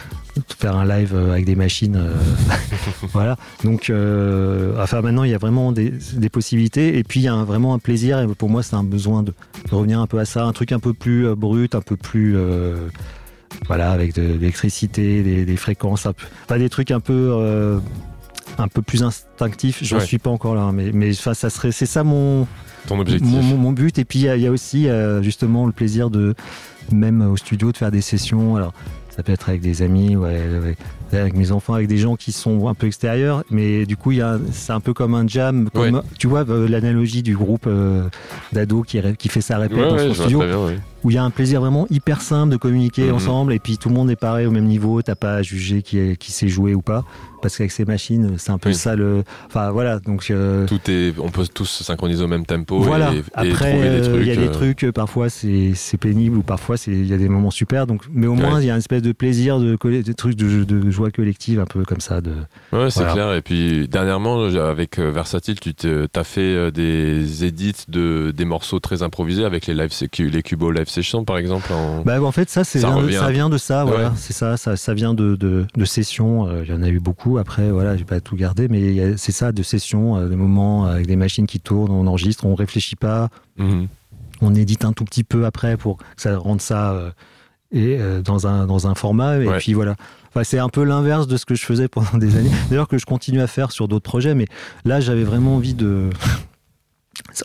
S2: [laughs]
S3: faire un live euh, avec des machines. euh, [laughs] voilà. Donc, enfin maintenant il y a vraiment des, des possibilités et puis il y a un- vraiment un plaisir et pour moi c'est un besoin de, de revenir un peu à ça, un truc un peu plus brut, un peu plus voilà avec de, l'électricité, des, des fréquences, un peu, enfin, des trucs un peu un peu plus instinctifs. J'en
S2: Ouais.
S3: suis pas encore là, mais mais ça serait c'est ça mon
S2: Ton objectif.
S3: mon, mon- mon but. Et puis il y, a- il y a aussi euh, justement le plaisir de même au studio de faire des sessions. Alors ça peut être avec des amis, ouais, ouais, avec mes enfants, avec des gens qui sont un peu extérieurs, mais du coup il y a c'est un peu comme un jam, comme tu vois euh, l'analogie du groupe euh, d'ados qui, fait sa répète dans son studio
S2: bien.
S3: Où il y a un plaisir vraiment hyper simple de communiquer
S2: Mhm.
S3: ensemble et puis tout le monde est pareil au même niveau, t'as pas à juger qui, est, qui sait jouer ou pas, parce qu'avec ces machines, c'est un peu
S2: Oui.
S3: ça le. Enfin voilà, donc. euh,
S2: Tout est, on peut tous se synchroniser au même tempo
S3: voilà.
S2: et, et
S3: Après, euh, il y a des
S2: euh,
S3: trucs, parfois c'est c'est pénible ou parfois c'est il y a des moments super. Donc, mais au
S2: Ouais.
S3: moins il y a une espèce de plaisir, de des trucs de, de joie collective, un peu comme ça. De...
S2: Ouais, c'est
S3: Voilà.
S2: clair. Et puis dernièrement, avec Versatile, tu as fait des edits de des morceaux très improvisés avec les live, les Cubo live sessions par exemple. En...
S3: Bah en fait ça c'est
S2: Ça
S3: vient de- ça vient de ça, voilà,
S2: Ouais.
S3: c'est ça, ça, ça vient de, de, de sessions. euh, Il y en a eu beaucoup. Après voilà, j'ai pas tout gardé, mais c'est ça, de sessions, euh, des moments avec des machines qui tournent, on enregistre, on réfléchit pas.
S2: Mhm.
S3: on édite un tout petit peu après pour que ça rende ça euh, et, euh, dans, un, dans un format. Et
S2: Ouais.
S3: puis voilà. Enfin, c'est un peu l'inverse de ce que je faisais pendant des années. [laughs] D'ailleurs, que je continue à faire sur d'autres projets. Mais là, j'avais vraiment envie de.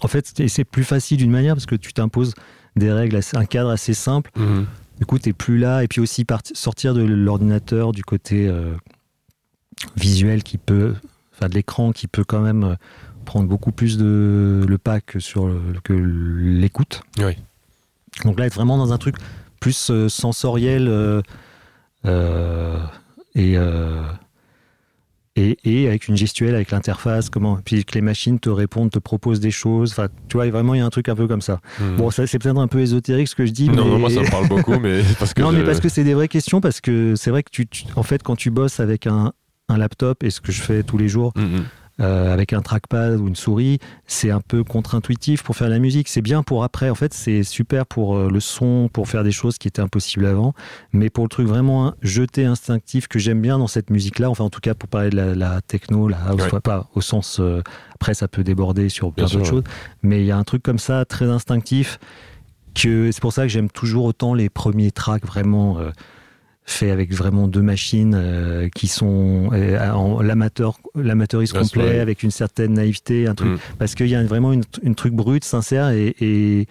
S3: En fait, c'est plus facile d'une manière parce que tu t'imposes des règles, un cadre assez simple.
S2: Mhm.
S3: Du coup, t'es plus là. Et puis aussi sortir de l'ordinateur, du côté euh, visuel qui peut. Enfin, de l'écran qui peut quand même euh, prendre beaucoup plus de le pas que sur le- que l'écoute.
S2: Oui.
S3: Donc là, être vraiment dans un truc plus euh, sensoriel euh, et, et, et avec une gestuelle, avec l'interface, comment. Puis que les machines te répondent, te proposent des choses. Enfin, tu vois, vraiment, il y a un truc un peu comme ça.
S2: Mhm.
S3: Bon, ça, c'est peut-être un peu ésotérique ce que je dis.
S2: non,
S3: mais...
S2: non, moi ça me parle beaucoup, mais [laughs] parce que
S3: non, mais parce que c'est des vraies questions, parce que c'est vrai que tu, tu- en fait, quand tu bosses avec un, un laptop, et ce que je fais tous les jours,
S2: Mhm.
S3: Euh, avec un trackpad ou une souris, c'est un peu contre-intuitif pour faire la musique. C'est bien pour après, en fait, c'est super pour euh, le son, pour faire des choses qui étaient impossibles avant. Mais pour le truc vraiment jeté instinctif que j'aime bien dans cette musique-là, enfin en tout cas pour parler de la, la techno, la house,
S2: Ouais.
S3: soit pas au sens. euh, après, ça peut déborder sur plein d'autres choses. Mais il y a un truc comme ça, très instinctif, que c'est pour ça que j'aime toujours autant les premiers tracks vraiment. euh, faits avec vraiment deux machines euh, qui sont euh, en l'amateur l'amateurisme complet
S2: ouais.
S3: avec une certaine naïveté un truc
S2: Mhm.
S3: parce qu'il y a vraiment une, une truc brut sincère et, et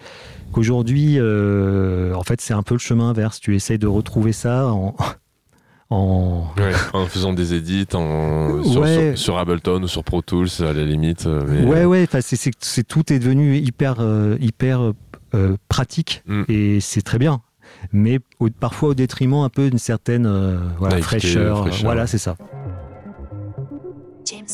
S3: qu'aujourd'hui euh, en fait c'est un peu le chemin inverse tu essayes de retrouver ça en [laughs] en
S2: Ouais, en faisant des edits en, sur,
S3: Ouais.
S2: sur, sur Ableton ou sur Pro Tools à la limite. mais-
S3: ouais ouais c'est, tout est devenu hyper euh, hyper euh, pratique
S2: Mm.
S3: et c'est très bien mais au- parfois au détriment un peu d'une certaine euh, voilà, fraîcheur,
S2: fraîcheur.
S3: voilà c'est ça
S1: James.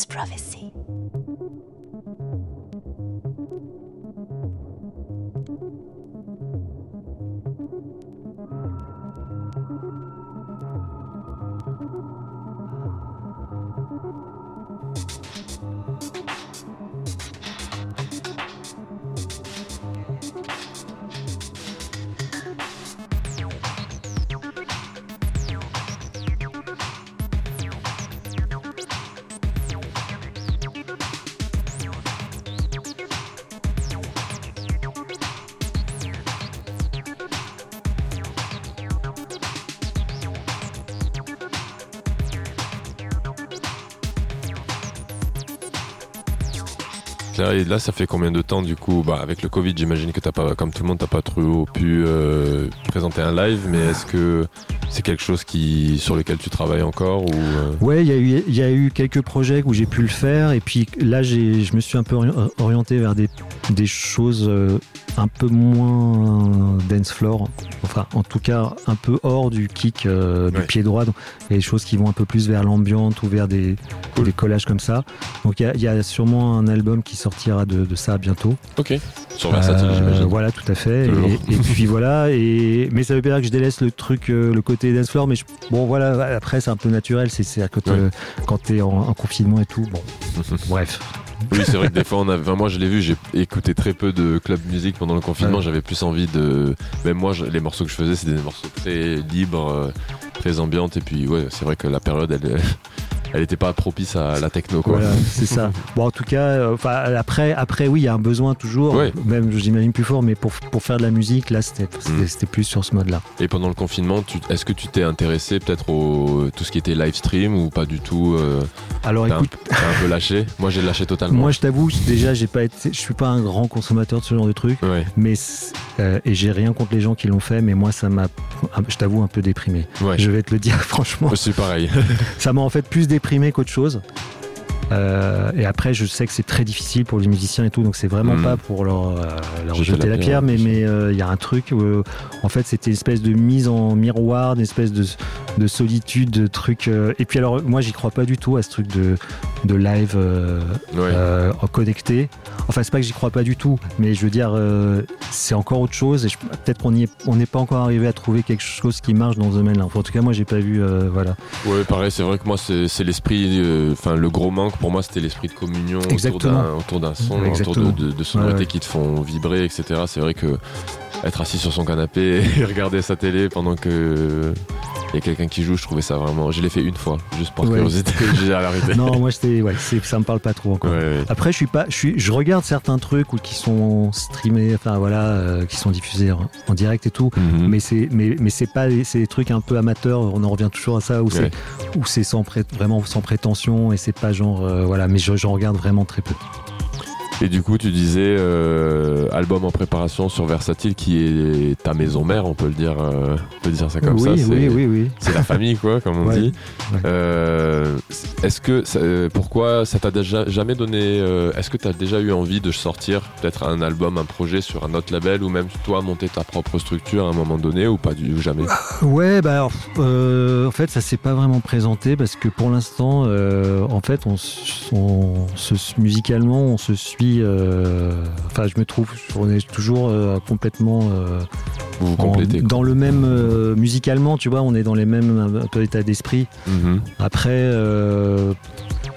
S2: Et là, ça fait combien de temps du coup bah, Avec le Covid, j'imagine que t'as pas, comme tout le monde, t'as pas trop pu euh, présenter un live, mais est-ce que c'est quelque chose qui sur lequel tu travailles encore ou euh?
S3: Ouais, il y, a eu- quelques projets où j'ai pu le faire, et puis là, je me suis un peu ori- orienté vers des, des choses euh, un peu moins dance floor, enfin, en tout cas, un peu hors du kick euh, du
S2: Ouais.
S3: pied droit, donc il y a des choses qui vont un peu plus vers l'ambiance ou vers des,
S2: Cool.
S3: des collages comme ça. Donc il y a, il y a sûrement un album qui sortira de, de ça bientôt.
S2: Ok. Sur Versatile,
S3: Euh. Voilà, tout à fait. Et, et puis voilà. Et mais ça veut pas dire que je délaisse le truc, euh, le côté dance floor. Mais je- bon, voilà. Après, c'est un peu naturel. C'est c'est quand,
S2: Ouais.
S3: euh, quand t'es en, en confinement et tout. Bon, [laughs] bref.
S2: Oui, c'est vrai que des fois, on a, enfin, moi je l'ai vu, j'ai écouté très peu de club musique pendant le confinement.
S3: Ouais.
S2: J'avais plus envie de. Même moi, les morceaux que je faisais, c'était des morceaux très libres, euh, très ambiantes. Et puis, ouais, c'est vrai que la période, elle, elle était pas propice à la techno, quoi.
S3: Voilà, [laughs] c'est ça. Bon, en tout cas, euh, enfin après, après, oui, il y a un besoin toujours.
S2: Ouais.
S3: Même, j'imagine plus fort. Mais pour, pour faire de la musique, là, c'était c'était-
S2: Mm.
S3: c'était plus sur ce mode-là.
S2: Et pendant le confinement, tu- est-ce que tu t'es intéressé peut-être au tout ce qui était live stream ou pas du tout euh,
S3: Alors,
S2: T'as un,
S3: écoute.
S2: t'as un peu lâché? Moi, j'ai lâché totalement.
S3: Moi, je t'avoue, déjà, j'ai pas été, je suis pas un grand consommateur de ce genre de trucs.
S2: Ouais,
S3: Mais euh, et j'ai rien contre les gens qui l'ont fait, mais moi ça m'a, je t'avoue, un peu déprimé.
S2: ouais.
S3: Je vais te le dire [laughs] franchement,
S2: C'est pareil.
S3: ça m'a en fait plus déprimé qu'autre chose. Euh, et après, je sais que c'est très difficile pour les musiciens et tout, donc c'est vraiment
S2: Mhm.
S3: pas pour leur, euh, leur
S2: Jeter la pierre,
S3: mais mais euh, il y a un truc où, en fait, c'était une espèce de mise en miroir, une espèce de, de solitude, de truc. et puis alors, moi, j'y crois pas du tout à ce truc de, de live.
S2: Ouais.
S3: connecté. Enfin, c'est pas que j'y crois pas du tout, mais je veux dire, c'est encore autre chose. Et peut-être qu'on y est- on n'est pas encore arrivé à trouver quelque chose qui marche dans ce domaine-là. Enfin, en tout cas, moi, j'ai pas vu. voilà.
S2: Ouais, pareil, c'est vrai que moi, c'est l'esprit. Enfin, le gros manque pour moi, c'était l'esprit de communion autour
S3: Exactement.
S2: d'un autour d'un son, autour de, de, de sonorités
S3: Ouais,
S2: qui te font vibrer, etc. C'est vrai que être assis sur son canapé [laughs] et regarder sa télé pendant que il y a quelqu'un qui joue, je trouvais ça vraiment. Je l'ai fait une fois, juste par
S3: Ouais.
S2: curiosité. [laughs] J'ai arrêté.
S3: Non, moi, c'était, ouais, ça me parle pas trop encore.
S2: Ouais.
S3: Après, je suis pas, je suis, je regarde certains trucs ou qui sont streamés, enfin voilà, euh, qui sont diffusés en, en direct et tout.
S2: Mhm.
S3: Mais c'est, mais, mais c'est pas, c'est des trucs un peu amateurs. On en revient toujours à ça où c'est, où c'est sans pré- vraiment sans prétention et c'est pas genre, euh, voilà. Mais je- j'en regarde vraiment très peu.
S2: Et du coup, tu disais euh, album en préparation sur Versatile, qui est ta maison mère, on peut le dire, euh, on peut dire ça comme
S3: oui,
S2: ça.
S3: oui, oui, oui.
S2: C'est la famille, quoi, comme on
S3: Ouais.
S2: dit.
S3: Ouais.
S2: Euh, est-ce que, ça- pourquoi ça t'a déjà jamais donné Est-ce que t'as déjà eu envie de sortir peut-être un album, un projet sur un autre label, ou même toi monter ta propre structure à un moment donné, ou pas du ou jamais
S3: Ouais, bah alors, en fait, ça s'est pas vraiment présenté parce que pour l'instant, en fait, on, on se musicalement, on se suit. Euh, Enfin, je me trouve, on est toujours euh, complètement euh,
S2: Vous complétez
S3: dans le même euh, musicalement, tu vois, on est dans les mêmes un peu état d'esprit.
S2: Mhm.
S3: Après, euh,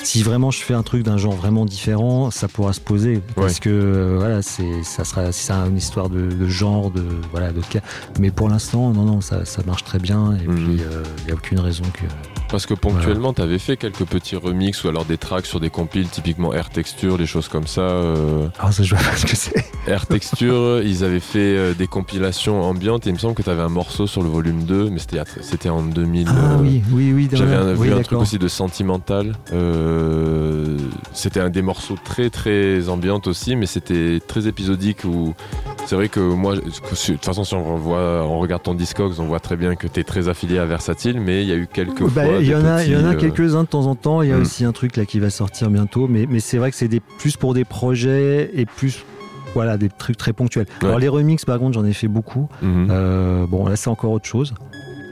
S3: si vraiment je fais un truc d'un genre vraiment différent, ça pourra se poser parce que euh, voilà, c'est ça sera si c'est une histoire de, de genre, de voilà, de cas. Mais pour l'instant, non, non, ça, ça marche très bien et
S2: Mhm.
S3: puis il n'y a aucune raison que.
S2: Parce que ponctuellement, t'avais fait quelques petits remixes ou alors des tracks sur des compiles, typiquement Air Texture, des choses comme ça. euh,
S3: Ah, ça je vois pas ce que c'est.
S2: Air Texture, [laughs] ils avaient fait euh, des compilations ambiantes et il me semble que t'avais un morceau sur le volume 2, mais c'était en 2000.
S3: Ah
S2: euh,
S3: oui, oui, oui.
S2: J'avais un- vu un truc aussi de sentimental. C'était un des morceaux très très ambiantes aussi, mais c'était très épisodique. Où c'est vrai que moi, de toute façon, si on revoit, on regarde ton Discogs, on voit très bien que t'es très affilié à Versatile, mais il y a eu quelques
S3: Bah,
S2: fois.
S3: Il y en a, il y en a quelques-uns de temps en temps. Il y a
S2: Hmm.
S3: aussi un truc là qui va sortir bientôt, mais, mais c'est vrai que c'est des, plus pour des projets et plus voilà des trucs très ponctuels.
S2: Ouais.
S3: Alors les remixes, par contre, j'en ai fait beaucoup.
S2: mhm.
S3: Euh, bon, là, c'est encore autre chose.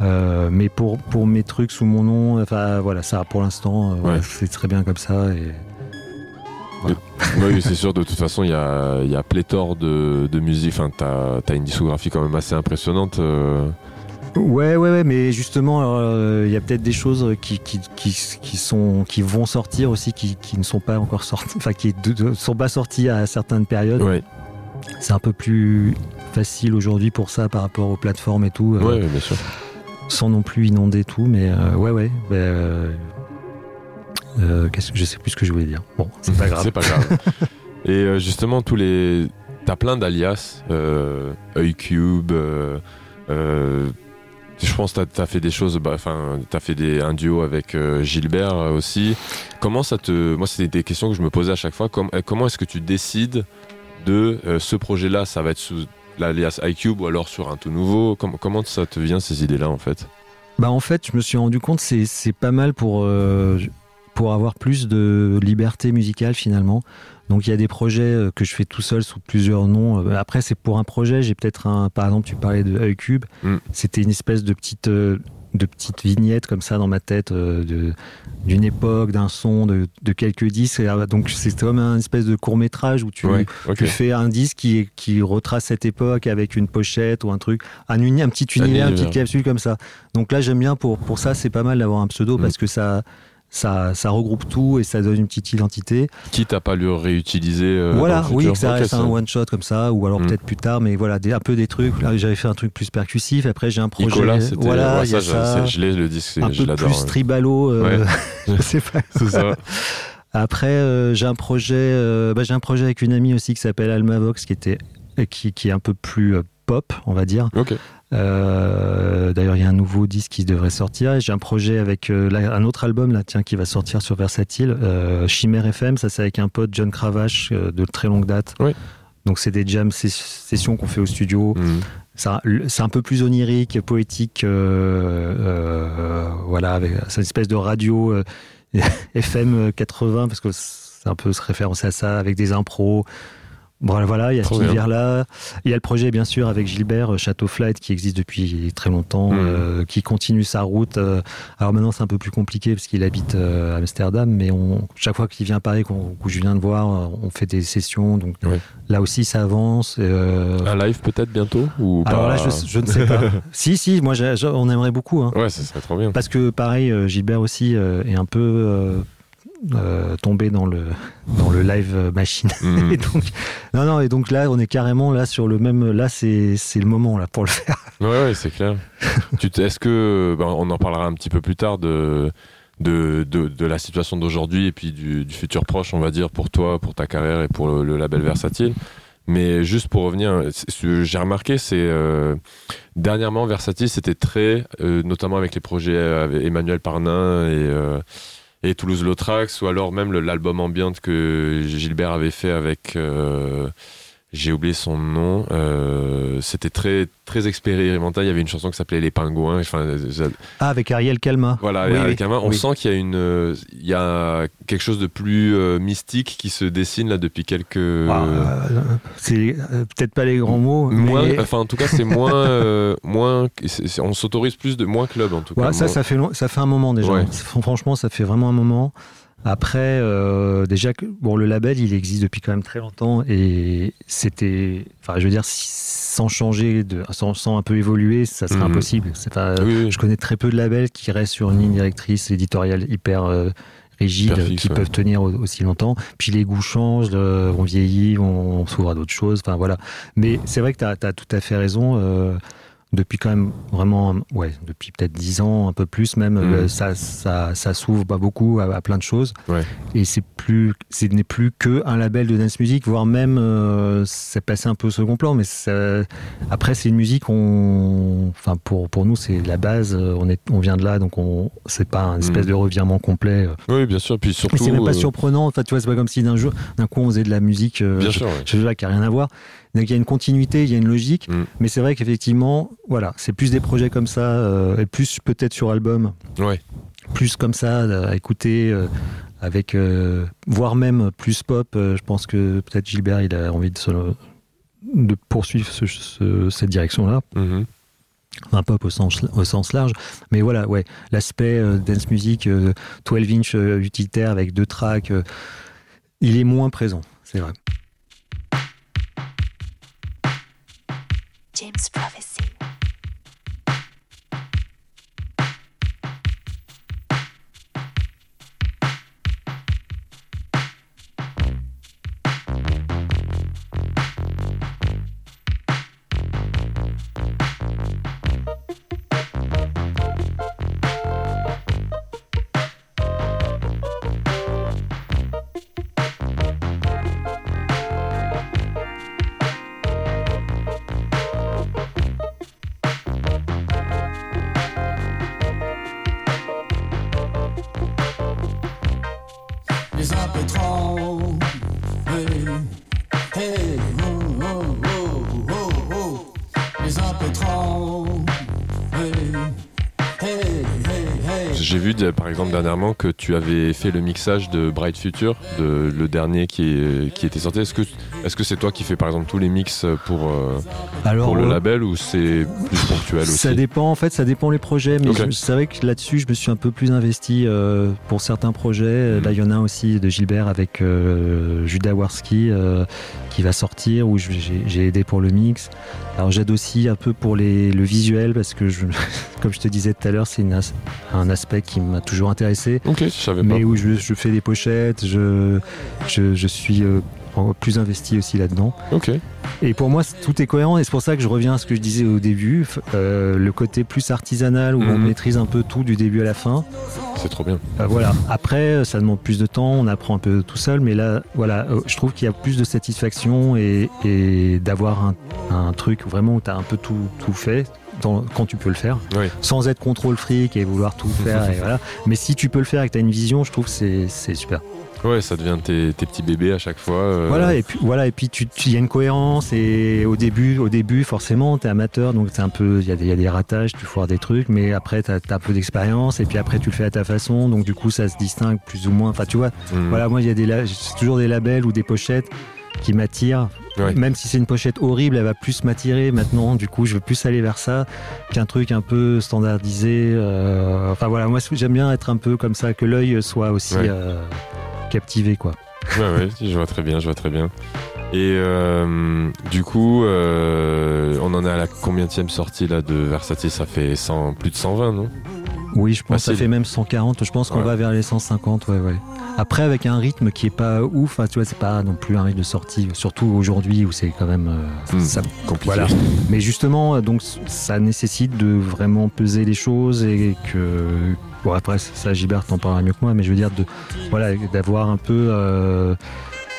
S3: Euh, mais pour, pour mes trucs sous mon nom, enfin voilà, ça pour l'instant, euh, voilà, c'est très bien comme ça. Et...
S2: oui, c'est sûr, de toute façon, il y a, y a pléthore de, de musique. Enfin, t'as as une discographie quand même assez impressionnante.
S3: Ouais, ouais, ouais, mais justement, euh, il y a peut-être des choses qui, qui, qui, qui sont, qui vont sortir aussi, qui, qui ne sont pas encore sorties, enfin qui ne sont pas sorties à certaines périodes.
S2: Ouais,
S3: C'est un peu plus facile aujourd'hui pour ça par rapport aux plateformes et tout, euh,
S2: ouais, bien sûr.
S3: sans non plus inonder tout, mais euh, ouais, ouais. bah, qu'est-ce que je sais plus ce que je voulais dire. Bon, c'est pas [laughs] grave.
S2: C'est pas grave. [laughs] Et justement, tous les. T'as plein d'alias, Cube. euh, je pense que t'as as fait des choses. bah, Enfin, t'as fait des, un duo avec euh, Gilbert euh, aussi. Comment ça te. Moi, c'était des questions que je me posais à chaque fois. Euh, comment est-ce que tu décides de ce projet-là Ça va être sous l'alias iCube ou alors sur un tout nouveau? Com- Comment ça te vient ces idées-là en fait?
S3: Bah en fait, je me suis rendu compte c'est c'est pas mal pour pour avoir plus de liberté musicale finalement. Donc il y a des projets euh, que je fais tout seul sous plusieurs noms. Euh, Après c'est pour un projet, j'ai peut-être un par exemple tu parlais de E-Cube,
S2: Mm.
S3: c'était une espèce de petite euh, de comme ça dans ma tête d'une époque, d'un son, de, de quelques disques. Et, donc c'est comme un espèce de court métrage où tu
S2: Ouais,
S3: tu fais un disque qui, qui retrace cette époque avec une pochette ou un truc, un, uni- un petit univers, une
S2: univers.
S3: petite capsule comme ça. Donc là, j'aime bien pour, pour ça, c'est pas mal d'avoir un pseudo
S2: Mm.
S3: parce que ça, ça, ça regroupe tout et ça donne une petite identité.
S2: Quitte à pas le réutiliser. euh,
S3: voilà,
S2: dans le
S3: oui,
S2: futur.
S3: que ça reste un one shot comme ça, ou alors
S2: Mm.
S3: peut-être plus tard, mais voilà, des, un peu des trucs. Là, j'avais fait un truc plus percussif. Après, j'ai un projet.
S2: Nicolas,
S3: voilà,
S2: ouais, ça,
S3: ça.
S2: je- l'ai le disque,
S3: un
S2: je
S3: peu
S2: l'adore.
S3: plus tribalo. euh, [laughs] je sais pas. [laughs]
S2: C'est ça.
S3: Après, euh, j'ai un projet, euh, bah, j'ai un projet avec une amie aussi qui s'appelle Almavox, qui était, qui, qui est un peu plus pop, on va dire. Euh, D'ailleurs, il y a un nouveau disque qui devrait sortir. J'ai un projet avec euh, là, un autre album là, tiens, qui va sortir sur Versatile, euh, Chimère FM. Ça, c'est avec un pote John Cravache de très longue date.
S2: Oui.
S3: Donc, c'est des jam ses- sessions qu'on fait au studio. Ça- C'est un peu plus onirique, poétique. voilà, avec c'est une espèce de radio [laughs] FM 80 parce que c'est un peu se référencer à ça avec des impros. Voilà, voilà, il y a
S2: Trop
S3: cet univers-là. Il y a le projet, bien sûr, avec Gilbert, euh, Château Flight, qui existe depuis très longtemps,
S2: Mhm.
S3: euh, qui continue sa route. euh, alors maintenant, c'est un peu plus compliqué parce qu'il habite euh, Amsterdam, mais on, chaque fois qu'il vient à Paris, qu'on, que je viens de voir, on fait des sessions. Donc là aussi, ça avance. euh,
S2: Un live peut-être bientôt ou
S3: alors
S2: pas?
S3: là, je, je ne sais pas. [laughs] si, si, moi, j'ai- j'ai- on aimerait beaucoup. Hein.
S2: Ouais, ça serait trop bien.
S3: Parce que pareil, Gilbert aussi est un peu euh, tombé dans le dans le live machine.
S2: Mhm. [laughs]
S3: Et donc, non, non, et donc là, on est carrément là sur le même. Là, c'est le moment là pour le faire.
S2: Ouais, ouais, c'est clair. [laughs] Est-ce que, ben, on en parlera un petit peu plus tard de, de, de, de la situation d'aujourd'hui et puis du, du futur proche, on va dire, pour toi, pour ta carrière et pour le, le label Versatile. Mais juste pour revenir, c'est- ce que j'ai remarqué, c'est euh, dernièrement Versatile, c'était très, euh, notamment avec les projets avec Emmanuel Parnin et, et Toulouse Lautrax, ou alors même l'album ambiante que Gilbert avait fait avec. euh, j'ai oublié son nom. euh, c'était très très expérimental. Il y avait une chanson qui s'appelait Les Pingouins. Enfin,
S3: Ah, avec Ariel Calma.
S2: voilà.
S3: Oui,
S2: avec
S3: oui,
S2: main, on
S3: oui.
S2: sent qu'il y a une, euh, il y a quelque chose de plus euh, mystique qui se dessine là depuis quelques.
S3: Ah, euh, c'est peut-être pas les grands mots,
S2: moins,
S3: mais
S2: enfin en tout cas c'est moins, [laughs] euh, moins, on s'autorise plus de moins club en tout
S3: Ouais,
S2: cas.
S3: ça,
S2: Moins-
S3: ça fait, long- ça fait un moment déjà.
S2: Ouais.
S3: Franchement, ça fait vraiment un moment. Après, euh, déjà, bon, le label, il existe depuis quand même très longtemps et c'était, enfin, je veux dire, sans changer, de, sans, sans un peu évoluer, ça serait
S2: Mhm.
S3: impossible. C'est pas-
S2: Oui, oui.
S3: Je connais très peu de labels qui restent sur une ligne directrice éditoriale hyper euh, rigide,
S2: Hyper fixe,
S3: qui
S2: ouais.
S3: peuvent tenir au- aussi longtemps. Puis les goûts changent, euh, on vieillit, on, on s'ouvre à d'autres choses. Enfin voilà. Mais c'est vrai que tu as, tout à fait raison. euh, depuis quand même vraiment, ouais, depuis peut-être 10 ans, un peu plus même,
S2: Mhm.
S3: euh, ça, ça, ça s'ouvre pas beaucoup à, à plein de choses.
S2: Ouais.
S3: Et c'est plus, ce n'est plus que un label de dance music, voire même, euh, c'est passé un peu au second plan, mais ça- après c'est une musique, on, enfin pour, pour nous c'est la base, euh, on, est, on vient de là, donc on, c'est pas un espèce
S2: Mhm.
S3: de revirement complet. euh.
S2: Oui, bien sûr. Puis
S3: Mais
S2: surtout.
S3: c'est même pas
S2: euh,
S3: surprenant, enfin tu vois, c'est pas comme si d'un jour, d'un coup on faisait de la musique,
S2: Bien
S3: je-
S2: sûr. ouais.
S3: je sais pas, qui a rien à voir. Donc il y a une continuité, il y a une logique,
S2: Mm.
S3: mais c'est vrai qu'effectivement, voilà, c'est plus des projets comme ça, euh, et plus peut-être sur album,
S2: Ouais.
S3: plus comme ça à écouter, euh, avec, euh, voire même plus pop. euh, je pense que peut-être Gilbert, il a envie de, se- de poursuivre ce- ce- cette direction-là, un pop au sens, au sens large. Mais voilà, ouais, l'aspect euh, dance music, euh, 12 inch euh, utilitaire avec deux tracks, euh, il est moins présent, c'est vrai.
S1: James Prophecy.
S2: Par exemple dernièrement que tu avais fait le mixage de Bright Future, de, le dernier qui, est- qui était sorti. Est-ce que est-ce que c'est toi qui fais par exemple tous les mix pour, euh,
S3: Alors,
S2: pour le
S3: euh,
S2: label ou c'est plus ponctuel aussi
S3: Ça dépend en fait, ça dépend les projets, mais c'est vrai que là-dessus, je me suis un peu plus investi euh, pour certains projets.
S2: Mhm.
S3: Là, il y en a aussi de Gilbert avec euh, Judas Warski qui va sortir, où j'ai aidé pour le mix. Alors j'aide aussi un peu pour les, le visuel parce que, je, [laughs] comme je te disais tout à l'heure, c'est un aspect qui m'a toujours intéressé.
S2: Ok, je savais
S3: Mais
S2: pas.
S3: où je, je fais des pochettes, je, je, je suis euh, plus investi aussi là-dedans.
S2: Ok.
S3: Et pour moi, tout est cohérent et c'est pour ça que je reviens à ce que je disais au début, euh, le côté plus artisanal où on
S2: Mhm.
S3: maîtrise un peu tout du début à la fin.
S2: C'est trop bien.
S3: Euh, voilà. Après, euh, ça demande plus de temps, on apprend un peu tout seul, mais là, voilà, je trouve qu'il y a plus de satisfaction et, et d'avoir un, un truc vraiment où tu as un peu tout, tout fait. Dans- quand tu peux le faire,
S2: Oui.
S3: sans être contrôle fric et vouloir tout [laughs] faire. et voilà. Mais si tu peux le faire et que tu as une vision, je trouve que c'est super.
S2: Ouais, ça devient tes, tes petits bébés à chaque fois. euh,
S3: Voilà et puis voilà et puis tu il y a une cohérence et au début au début forcément t'es amateur donc c'est un peu il y, a des- il y a des ratages tu foires des trucs mais après t'as as un peu d'expérience et puis après tu le fais à ta façon donc du coup ça se distingue plus ou moins enfin tu vois
S2: mhm.
S3: voilà moi il y a des toujours des labels ou des pochettes qui m'attirent
S2: Ouais.
S3: même si c'est une pochette horrible elle va plus m'attirer maintenant du coup je veux plus aller vers ça qu'un truc un peu standardisé euh, enfin voilà moi j'aime bien être un peu comme ça que l'œil soit aussi
S2: Ouais.
S3: euh, captivé quoi
S2: Ouais, ouais, [laughs] je vois très bien, je vois très bien. Et euh, du coup, on en est à la combienième sortie là de Versatile Ça fait 100, plus de 120, non?
S3: Oui, je pense que ça
S2: Facile.
S3: fait même 140. Je pense qu'on
S2: Ouais.
S3: va vers les 150. Ouais, ouais. Après, avec un rythme qui est pas ouf, hein, tu vois, c'est pas non plus un rythme de sortie, surtout aujourd'hui où c'est quand même. euh,
S2: Hmm,
S3: ça-
S2: Compliqué.
S3: voilà. Mais justement, euh, donc ça nécessite de vraiment peser les choses et que. Bon, après, ça, Gilbert t'en parlera mieux que moi, mais je veux dire, de, voilà, d'avoir un peu. euh,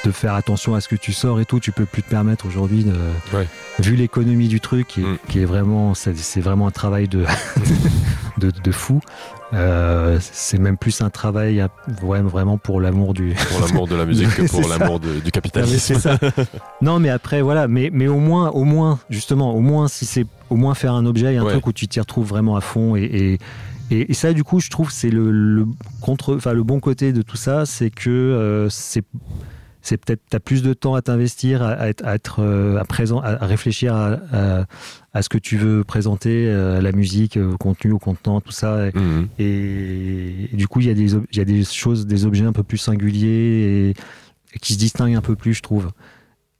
S3: de faire attention à ce que tu sors et tout, tu peux plus te permettre aujourd'hui de,
S2: Ouais.
S3: vu l'économie du truc qui est,
S2: Mm.
S3: qui est vraiment, c'est vraiment un travail de, [laughs] de, de fou. Euh, c'est même plus un travail à- ouais, vraiment pour l'amour du.
S2: Pour l'amour de la musique que [laughs] pour l'amour du
S3: Non, mais
S2: capitalisme.
S3: ça. non, mais après, voilà, mais, mais au moins, au moins, justement, au moins, si c'est au moins faire un objet, il y a un
S2: Ouais.
S3: truc où tu t'y retrouves vraiment à fond et, et, et- et ça, du coup, je trouve, c'est le, le contre, enfin, le bon côté de tout ça, c'est que euh, c'est c'est peut-être t'as plus de temps à t'investir, à, à être, à, être, euh, à présent, à, à réfléchir à, ce que tu veux présenter, euh, à la musique, au contenu, au contenant, tout ça. Et,
S2: Mhm.
S3: et, et du coup, il y, a des y a des choses, des objets un peu plus singuliers et, et qui se distinguent un peu plus, je trouve.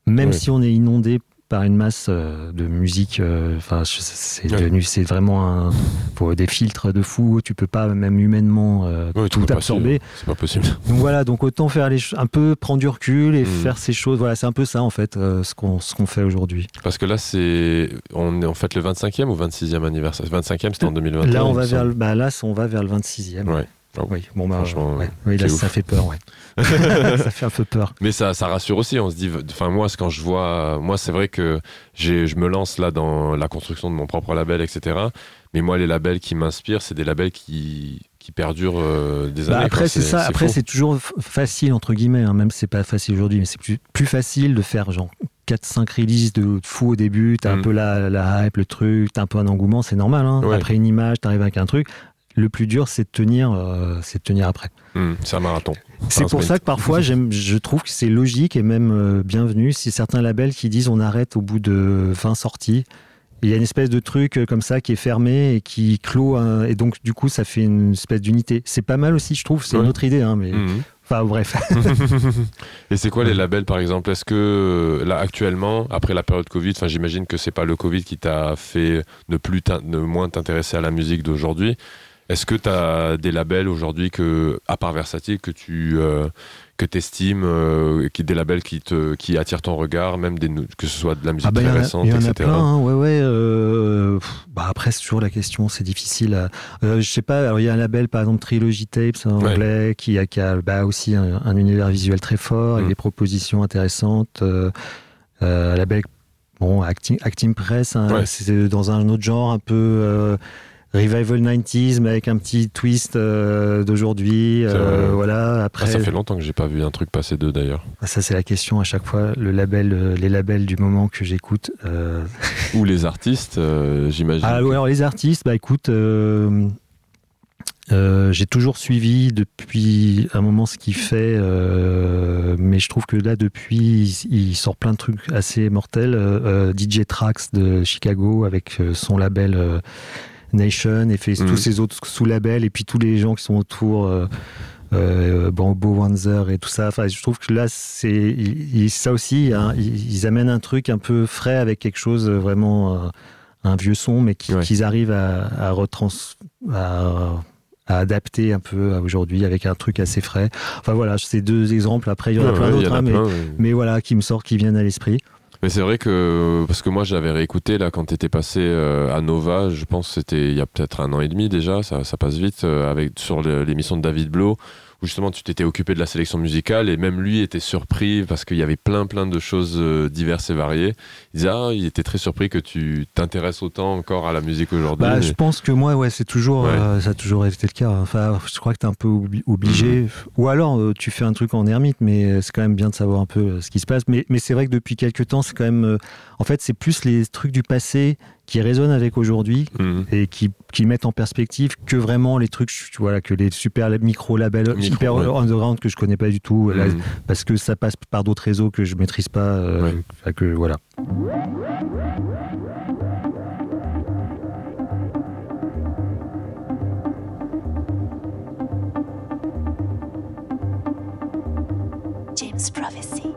S3: Même
S2: Ouais.
S3: si on est inondé par une masse euh, de musique, euh, enfin, c'est devenu, c'est vraiment un, pour des filtres de fou. Tu peux pas même humainement euh,
S2: Ouais,
S3: tout absorber.
S2: C'est pas possible.
S3: Donc voilà, donc autant faire les un peu prendre du recul et
S2: Mm.
S3: faire ces choses. Voilà, c'est un peu ça en fait, euh, ce qu'on ce qu'on fait aujourd'hui.
S2: Parce que là, c'est. On est en fait le 25e ou 26e anniversaire? 25e, c'était en 2021.
S3: Là, on va vers, le- bah, là, on va vers le 26e.
S2: Ouais. Oh.
S3: Oui, bon, bah,
S2: Franchement,
S3: ouais. Oui, là, ça fait peur, ouais. [laughs] ça fait un peu peur.
S2: Mais ça, ça rassure aussi. On se dit, enfin moi, c'est quand je vois, moi, c'est vrai que je me lance là dans la construction de mon propre label, etc. Mais moi, les labels qui m'inspirent, c'est des labels qui, qui perdurent euh, des
S3: Bah,
S2: années.
S3: après, c'est ça. Après, c'est toujours facile, entre guillemets, hein, même si c'est pas facile aujourd'hui, mais c'est plus, plus facile de faire genre 4-5 releases de fou au début. T'as
S2: Mm.
S3: un peu la, la hype, le truc, t'as un peu un engouement, c'est normal. hein.
S2: Ouais.
S3: Après une image, t'arrives avec un truc. Le plus dur, c'est de tenir, euh, c'est de tenir après.
S2: Hum, c'est un marathon.
S3: C'est pour
S2: sprint.
S3: ça que parfois, je trouve que c'est logique et même euh, bienvenu si certains labels qui disent on arrête au bout de 20 sorties. Il y a une espèce de truc euh, comme ça qui est fermé et qui clôt, un- et donc du coup, ça fait une espèce d'unité. C'est pas mal aussi, je trouve. C'est
S2: Ouais.
S3: une autre idée, hein, mais
S2: Hum.
S3: enfin bref. [laughs]
S2: Et c'est quoi les labels, par exemple? Est-ce que là, actuellement, après la période Covid, enfin, j'imagine que c'est pas le Covid qui t'a fait ne plus, ne moins t'intéresser à la musique d'aujourd'hui. Est-ce que tu as des labels aujourd'hui que, à part Versatile, que tu euh, que estimes, qui, des labels qui, te, qui attirent ton regard, même des, que ce soit de la musique
S3: Ah bah, il y
S2: très
S3: en a-
S2: récente,
S3: il y en a
S2: etc.
S3: plein, hein, ouais, ouais. euh, pff, bah après, c'est toujours la question, c'est difficile. euh, je sais pas, alors il y a un label, par exemple, Trilogy Tapes, en
S2: Ouais.
S3: anglais, qui a, qui a bah, aussi un, un univers visuel très fort, avec
S2: Mm.
S3: des propositions intéressantes. Euh, euh, un label, bon, Acting, Acting Press, hein,
S2: Ouais.
S3: c'est dans un autre genre, un peu. Revival 90s, mais avec un petit twist euh, d'aujourd'hui. Euh, voilà. Après,
S2: Ah, ça fait longtemps que j'ai pas vu un truc passer d'eux d'ailleurs.
S3: Ah, ça c'est la question à chaque fois. Le label, euh, les labels du moment que j'écoute. [laughs]
S2: Ou les artistes, j'imagine.
S3: ah, ouais, alors les artistes, bah écoute, j'ai toujours suivi depuis un moment ce qu'il fait, mais je trouve que là depuis il, il sort plein de trucs assez mortels. DJ Trax de Chicago avec son label Nation et fait
S2: Mhm.
S3: tous ses autres sous-labels et puis tous les gens qui sont autour. Euh, euh, Wanzer et tout ça. Enfin, je trouve que là, c'est ça aussi. hein, ils, ils amènent un truc un peu frais avec quelque chose euh, vraiment euh, un vieux son, mais
S2: Ouais.
S3: qu'ils arrivent à, à retrans, à, à adapter un peu aujourd'hui avec un truc assez frais. Enfin voilà, c'est deux exemples. Après, il y en a
S2: Ouais,
S3: plein
S2: ouais,
S3: d'autres, hein, mais, mais voilà, qui me sortent, qui viennent à l'esprit.
S2: Mais c'est vrai que parce que moi j'avais réécouté là quand t'étais passé euh, à Nova, je pense c'était il y a peut-être un an et demi déjà, ça, ça passe vite euh, avec sur l'émission de David Blo où justement tu t'étais occupé de la sélection musicale et même lui était surpris parce qu'il y avait plein plein de choses euh, diverses et variées. Il disait ah, il était très surpris que tu t'intéresses autant encore à la musique aujourd'hui.
S3: Bah,
S2: mais-
S3: je pense que moi, ouais, c'est toujours,
S2: Ouais.
S3: euh, ça a toujours été le cas. Enfin, je crois que t'es un peu obli- obligé.
S2: Mhm.
S3: Ou alors, euh, tu fais un truc en ermite, mais c'est quand même bien de savoir un peu ce qui se passe. Mais, mais c'est vrai que depuis quelques temps, c'est quand même, euh, en fait, c'est plus les trucs du passé qui résonnent avec aujourd'hui
S2: Mhm.
S3: et qui, qui mettent en perspective que vraiment les trucs, tu- voilà, que les super micro labels,
S2: Micro,
S3: super
S2: ouais.
S3: underground que je connais pas du tout, là,
S2: Mhm.
S3: parce que ça passe par d'autres réseaux que je maîtrise pas. euh,
S2: Ouais.
S3: que voilà.
S1: James Prophecy.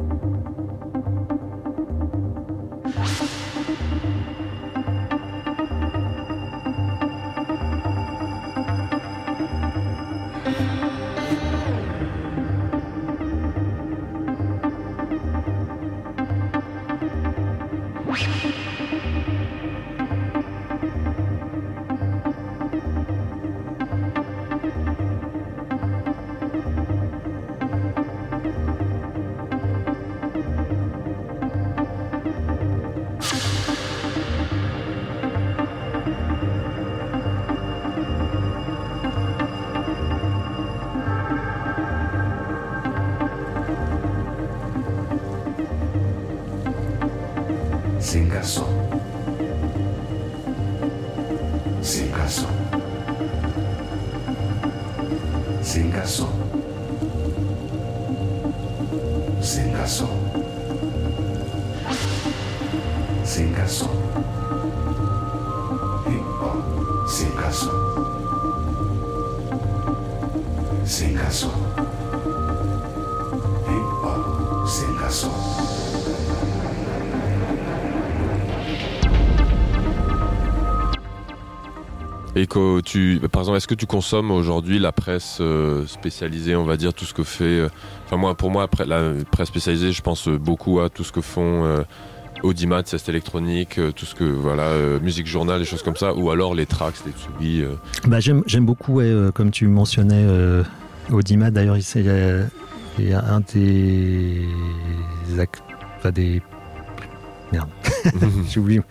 S2: Tu, par exemple, est-ce que tu consommes aujourd'hui la presse euh, spécialisée, on va dire, tout ce que fait. euh, Enfin, moi, pour moi, la presse spécialisée, je pense euh, beaucoup à tout ce que font Audimat, Ceste électronique, tout ce que, voilà, musique journal, des choses comme ça, ou alors les tracks, les Tsugi. euh.
S3: Bah, j'aime, beaucoup, comme tu mentionnais, Audimat. D'ailleurs, il, y a, un des, des merde, [laughs] j'ai oublié,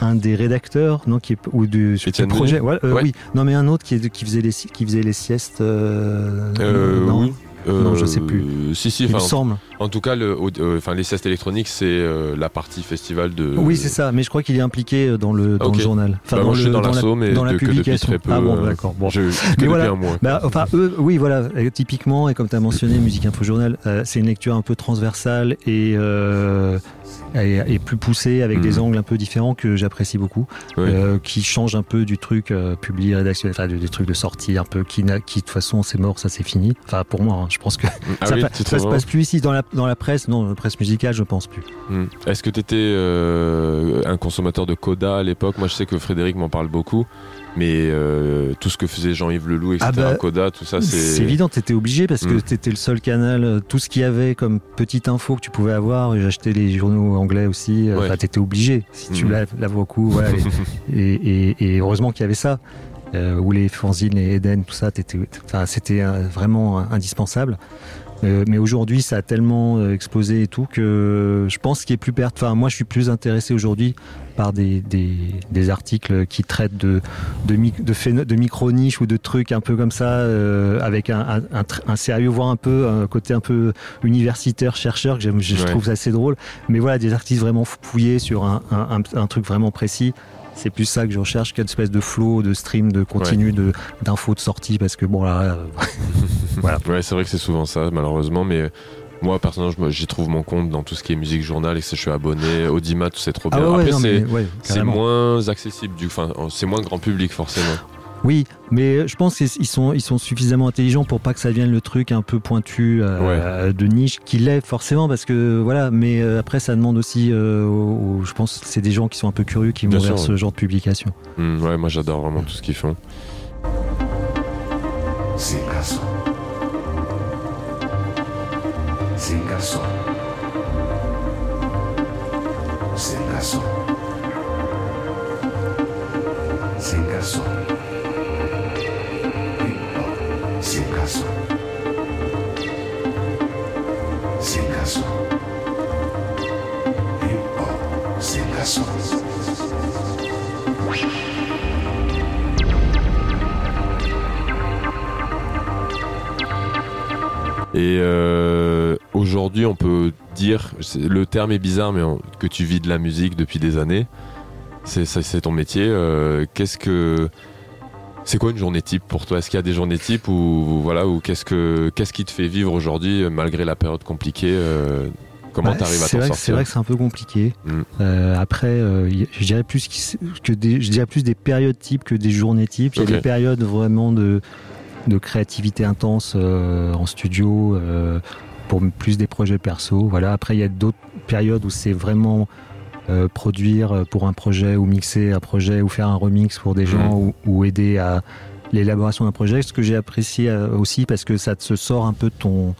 S3: un des rédacteurs, non, qui est, ou du
S2: Étienne
S3: projet, ouais, euh,
S2: Ouais.
S3: oui, non, mais un autre qui, est, qui faisait les, qui faisait les siestes, euh,
S2: Euh,
S3: non,
S2: oui.
S3: Non, je sais
S2: Euh,
S3: plus.
S2: Si, si,
S3: il me semble.
S2: en tout cas, le, euh, enfin, les Ceste électroniques, c'est euh, la partie festival de.
S3: Oui, c'est ça, mais je crois qu'il est impliqué dans le, dans le journal. Enfin,
S2: Bah, moi, je suis dans
S3: la,
S2: l'assaut, mais
S3: dans la publication.
S2: très peu.
S3: ah bon,
S2: euh,
S3: d'accord. Bon.
S2: Je,
S3: Mais voilà.
S2: un mois.
S3: Bah, enfin, eux, oui, voilà, euh, typiquement, et comme tu as mentionné, Musique Info Journal, euh, c'est une lecture un peu transversale et, euh, et, et plus poussée, avec
S2: Mhm.
S3: des angles un peu différents que j'apprécie beaucoup, euh, qui change un peu du truc euh, publié, rédactionnel, enfin, du, du truc de sortie, un peu, qui, qui de toute façon, c'est mort, ça c'est fini. Enfin, pour moi, hein, je pense que
S2: Ah
S3: ça,
S2: oui,
S3: pa-
S2: tu
S3: ça se passe plus ici. Dans la, dans la presse, non, la presse musicale, je pense plus.
S2: Hmm. Est-ce que tu étais un consommateur de Coda à l'époque? Moi, je sais que Frédéric m'en parle beaucoup, mais euh, tout ce que faisait Jean-Yves Leloup, etc.,
S3: Ah bah,
S2: Coda, tout ça, c'est.
S3: C'est évident, t'étais obligé parce que
S2: Mm.
S3: t'étais le seul canal, euh, tout ce qu'il y avait comme petite info que tu pouvais avoir, et j'achetais les journaux anglais aussi, euh,
S2: Ouais.
S3: enfin t'étais obligé, si tu
S2: Mm.
S3: laves, laves beaucoup, voilà, et, [laughs] et- et- et heureusement qu'il y avait ça, euh, ou les fanzines, les Eden, tout ça, c'était vraiment indispensable. Euh, mais aujourd'hui, ça a tellement euh, explosé et tout que je pense qu'il est plus perte. Enfin, moi, je suis plus intéressé aujourd'hui par des, des, des articles qui traitent de de, mic- de, phéno- de micro niches ou de trucs un peu comme ça, euh, avec un, un, un sérieux, voire un peu un côté un peu universitaire, chercheur que je
S2: Ouais.
S3: trouve assez drôle. Mais voilà, des artistes vraiment fouillés sur un, un, un- un truc vraiment précis. C'est plus ça que je recherche qu'une espèce de flow, de stream, de continu, de d'infos de sortie, parce que bon là, euh, [laughs] voilà.
S2: Ouais, c'est vrai que c'est souvent ça, malheureusement, mais moi, personnellement, j'y trouve mon compte dans tout ce qui est musique journal et que je suis abonné. Audimat, c'est trop bien.
S3: Ah ouais, ouais,
S2: Après,
S3: non,
S2: c'est
S3: ouais,
S2: moins accessible, du, enfin, c'est moins grand public forcément.
S3: Oui, mais je pense qu'ils sont, ils sont suffisamment intelligents pour pas que ça devienne le truc un peu pointu euh, de niche, qu'il est forcément, parce que voilà, mais euh, après ça demande aussi, euh, aux- aux- je pense, que c'est des gens qui sont un peu curieux qui vont vers ce
S2: ouais.
S3: genre de publication.
S2: Hmm, ouais, moi j'adore vraiment tout ce qu'ils font.
S4: Sin. Sin caso. Sin caso. Hip hop. Sin caso. Caso. Hip hop. Sin caso.
S2: Et euh, aujourd'hui, on peut dire, le terme est bizarre, mais que tu vis de la musique depuis des années. C'est ton métier. euh, qu'est-ce que c'est quoi une journée type pour toi? Est-ce qu'il y a des journées types ou voilà ou qu'est-ce que qu'est-ce qui te fait vivre aujourd'hui euh, malgré la période compliquée euh, Comment
S3: Bah,
S2: tu arrives à t'en
S3: que- C'est
S2: sortir?
S3: vrai que c'est un peu compliqué.
S2: Mm.
S3: Euh, après, euh, je dirais plus que des, je dirais plus des périodes types que des journées types. Il y a des périodes vraiment de, de créativité intense en studio pour plus des projets perso. Voilà. Après, il y a d'autres périodes où c'est vraiment euh, produire pour un projet ou mixer un projet ou faire un remix pour des gens ou, ou aider à l'élaboration d'un projet. Ce que j'ai apprécié euh, aussi parce que ça te sort un peu de ton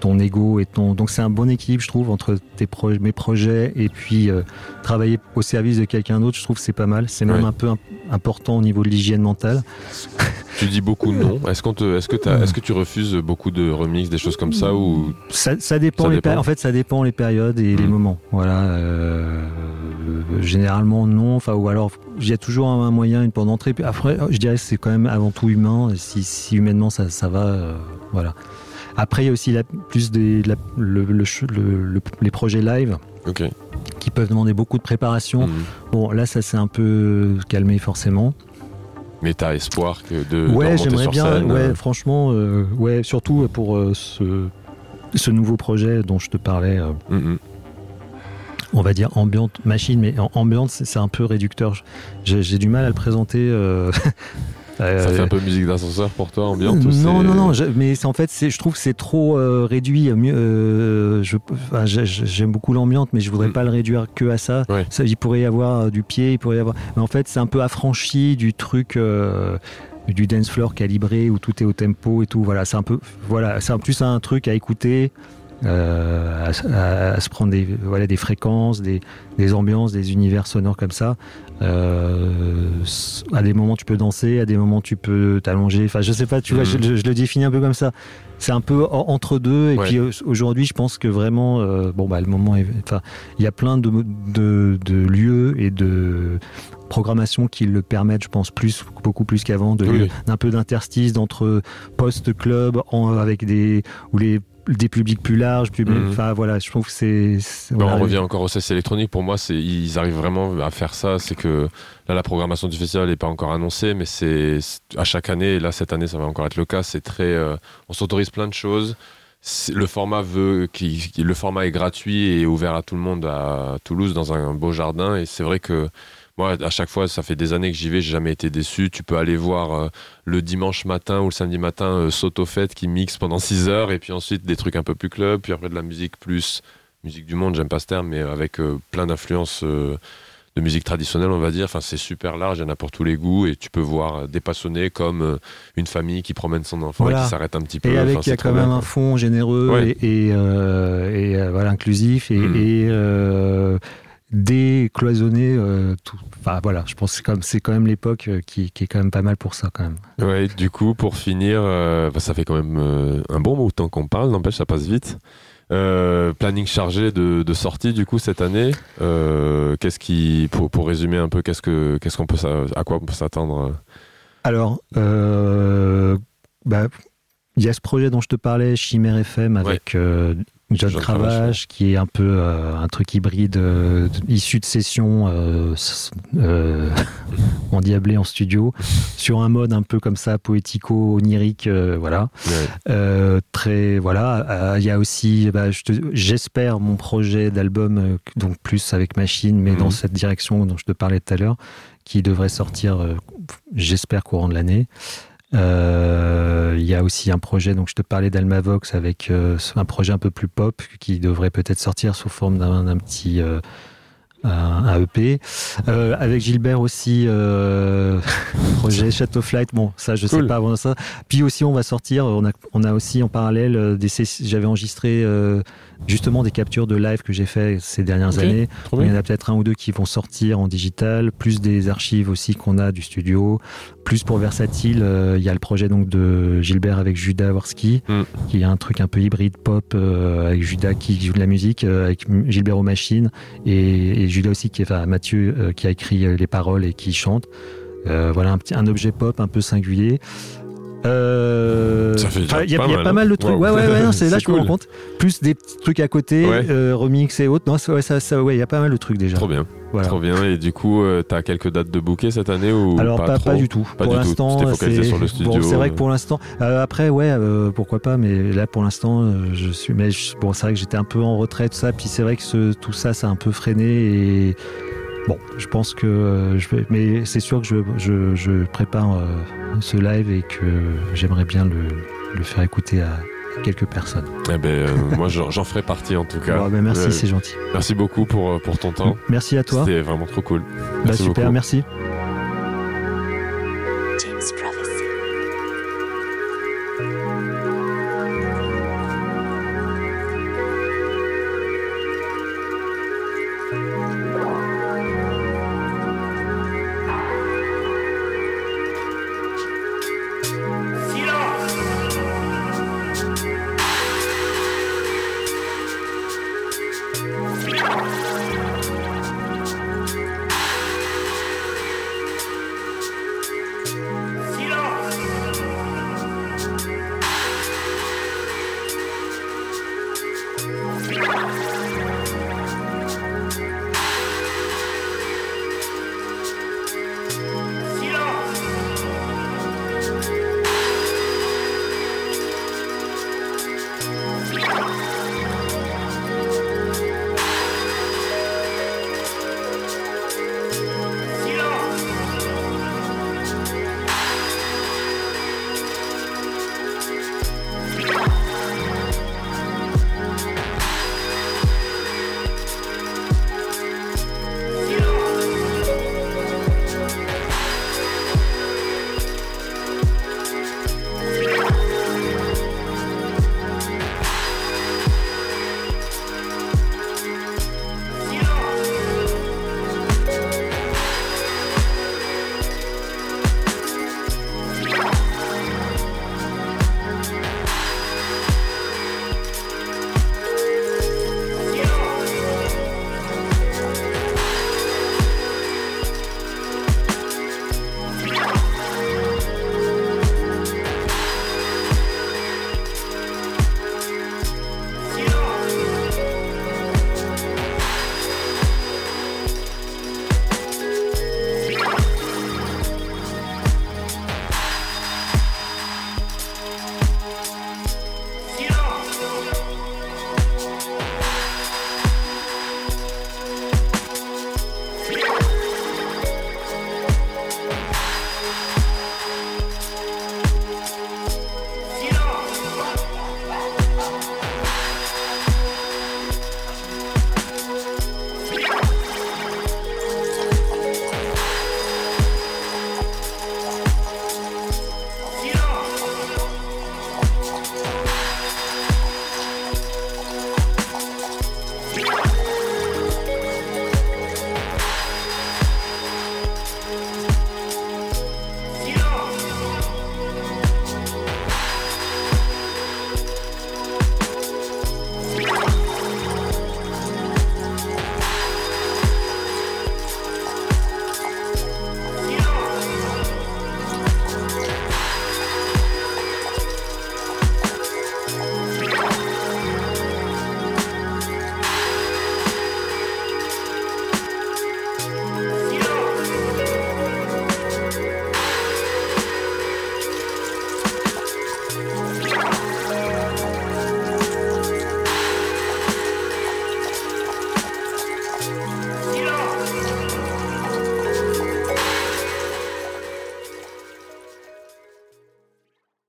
S3: ton ego et ton donc c'est un bon équilibre je trouve entre tes pro- mes projets et puis euh, travailler au service de quelqu'un d'autre je trouve que c'est pas mal c'est même
S2: Ouais.
S3: un peu imp- important au niveau de l'hygiène mentale
S2: Tu dis beaucoup non. Est-ce qu'on te, est-ce que t'as- est-ce que tu refuses beaucoup de remix, des choses comme ça ou
S3: ça, ça dépend,
S2: Ça
S3: les
S2: dépend.
S3: péri- en fait ça dépend les périodes et les
S2: Mm.
S3: moments voilà euh, généralement non enfin ou alors il y a toujours un, moyen une porte d'entrée après je dirais que c'est quand même avant tout humain si, si humainement ça, ça va euh, voilà après il y a aussi la, plus des, la- le- le ch- le- le- les projets live qui peuvent demander beaucoup de préparation
S2: Hmm.
S3: Bon, là, ça s'est un peu calmé forcément.
S2: Mais t'as espoir que de
S3: ouais, j'aimerais bien.
S2: scène,
S3: ouais,
S2: euh,
S3: franchement, euh, ouais, surtout pour euh, ce, ce nouveau projet dont je te parlais. euh,
S2: hmm, hmm.
S3: on va dire ambiante machine, mais ambiante, c'est un peu réducteur. J'ai du mal à le présenter. [laughs] euh,
S2: Ça fait un peu musique d'ascenseur pour toi, ambiante
S3: non, non, non, je- mais en fait, je trouve que c'est trop euh, réduit. Mieux, euh, je- enfin, J'aime beaucoup l'ambiance, mais je voudrais
S2: Mm.
S3: pas le réduire que à ça.
S2: Ouais.
S3: ça. Il pourrait y avoir euh, du pied, il pourrait y avoir. Mais en fait, c'est un peu affranchi du truc. du dance floor calibré où tout est au tempo et tout voilà c'est un peu voilà c'est plus un truc à écouter euh, à, à- à se prendre des voilà des fréquences des, des ambiances des univers sonores comme ça euh, à des moments tu peux danser, à des moments tu peux t'allonger. Enfin, je sais pas, tu vois,
S2: Mhm.
S3: je, je le définis un peu comme ça. C'est un peu en- entre deux. Et
S2: Ouais.
S3: puis euh, aujourd'hui, je pense que vraiment, euh, bon bah le moment, est, enfin, il y a plein de, de, de lieux et de programmations qui le permettent, je pense, plus, beaucoup plus qu'avant,
S2: Oui,
S3: d'un peu d'interstice d'entre post-club avec des ou les des publics plus larges, plus,
S2: Mhm.
S3: enfin voilà, je trouve que c'est.
S2: Bah,
S3: voilà.
S2: on revient encore au cesse électronique. Pour moi, ils arrivent vraiment à faire ça. C'est que là, la programmation du festival n'est pas encore annoncée, mais c'est à chaque année. Et là, cette année, ça va encore être le cas. C'est très, euh, on s'autorise plein de choses. Le format veut, qui- le format est gratuit et ouvert à tout le monde à Toulouse dans un beau jardin. Et c'est vrai que moi, à chaque fois, ça fait des années que j'y vais, j'ai jamais été déçu. Tu peux aller voir euh, le dimanche matin ou le samedi matin euh, Soto Fête qui mixe pendant [laughs] 6 heures et puis ensuite des trucs un peu plus club, puis après de la musique plus musique du monde, j'aime pas ce terme, mais avec euh, plein d'influences euh, de musique traditionnelle, on va dire. Enfin, c'est super large, il y en a pour tous les goûts et tu peux voir des passionnés comme une famille qui promène son enfant et qui s'arrête un petit peu.
S3: Et avec,
S2: Enfin,
S3: il y a
S2: c'est
S3: quand même
S2: bien,
S3: un fond généreux
S2: Ouais.
S3: et, et, et, voilà, inclusif et,
S2: Mm.
S3: et, décloisonné. euh, tout. Enfin voilà, je pense que c'est quand même l'époque euh, qui, qui est quand même pas mal pour ça quand même.
S2: Ouais, du coup, pour finir, euh, bah, ça fait quand même euh, un bon bout de temps qu'on parle, n'empêche, ça passe vite. Planning chargé de, de sortie du coup cette année. Qu'est-ce qui, pour, pour résumer un peu, qu'est-ce que, qu'est-ce qu'on peut, à quoi on peut s'attendre
S3: Alors, bah, il y a ce projet dont je te parlais, Chimère FM, avec John,
S2: John
S3: Cravache, qui est un peu euh, un truc hybride euh, issu de sessions euh, euh, [laughs] endiablées en studio, sur un mode un peu comme ça, poético, onirique, euh, voilà.
S2: Ouais.
S3: Euh, très voilà. Il y a aussi, bah, je j'espère mon projet d'album, donc plus avec machine, mais
S2: Mhm.
S3: dans cette direction dont je te parlais tout à l'heure, qui devrait sortir, j'espère courant de l'année. Euh, Il y a aussi un projet, donc je te parlais d'Almavox avec euh, un projet un peu plus pop qui devrait peut-être sortir sous forme d'un petit un, EP. Euh, avec Gilbert aussi, euh, [laughs] projet [laughs] Chateau Flight. Bon, ça, je sais
S2: Cool.
S3: pas avant ça. Puis aussi, on va sortir. On a, on a aussi en parallèle J'avais enregistré euh, justement des captures de live que j'ai fait ces dernières années. Il y en a peut-être un ou deux qui vont sortir en digital, plus des archives aussi qu'on a du studio, plus pour Versatile. euh, Il y a le projet donc de Gilbert avec Judas Worski,
S2: Mm.
S3: qui est un truc un peu hybride pop euh, avec Judas qui joue de la musique, euh, avec Gilbert aux machines et, et Judas aussi qui est enfin, Mathieu qui a écrit les paroles et qui chante. Voilà un petit un objet pop un peu singulier. Euh, Il y a,
S2: pas
S3: y a
S2: mal,
S3: pas
S2: hein.
S3: mal de trucs.
S2: Wow.
S3: Ouais, ouais, ouais, non, c'est là
S2: C'est
S3: je me rends
S2: cool.
S3: compte. Plus des petits trucs à côté,
S2: Ouais.
S3: euh, remix et autres. Non, ça, ouais, ça, ça, ouais, il y a pas mal de trucs déjà.
S2: Trop bien.
S3: Voilà.
S2: Trop bien. Et du coup, euh, t'as quelques dates de bouquet cette année ou
S3: Alors
S2: pas,
S3: pas,
S2: trop
S3: pas du tout.
S2: Pas
S3: pour l'instant, c'est bon, c'est vrai que
S2: euh.
S3: pour l'instant. après, ouais, pourquoi pas. Mais là, pour l'instant, je suis. Mais je- bon, c'est vrai que j'étais un peu en retrait tout ça. Puis c'est vrai que ce- tout ça, ça a un peu freiné et. Bon, je pense que euh, je vais, mais c'est sûr que je, je, je prépare euh, ce live et que j'aimerais bien le, le faire écouter à quelques personnes.
S2: Eh ben, euh, [laughs] moi, j'en ferai partie en tout cas.
S3: Bon, ben, merci,
S2: Euh,
S3: c'est gentil.
S2: merci beaucoup pour, pour ton temps.
S3: Merci à toi.
S2: C'était vraiment trop cool.
S3: Bah, super,
S2: beaucoup.
S3: merci.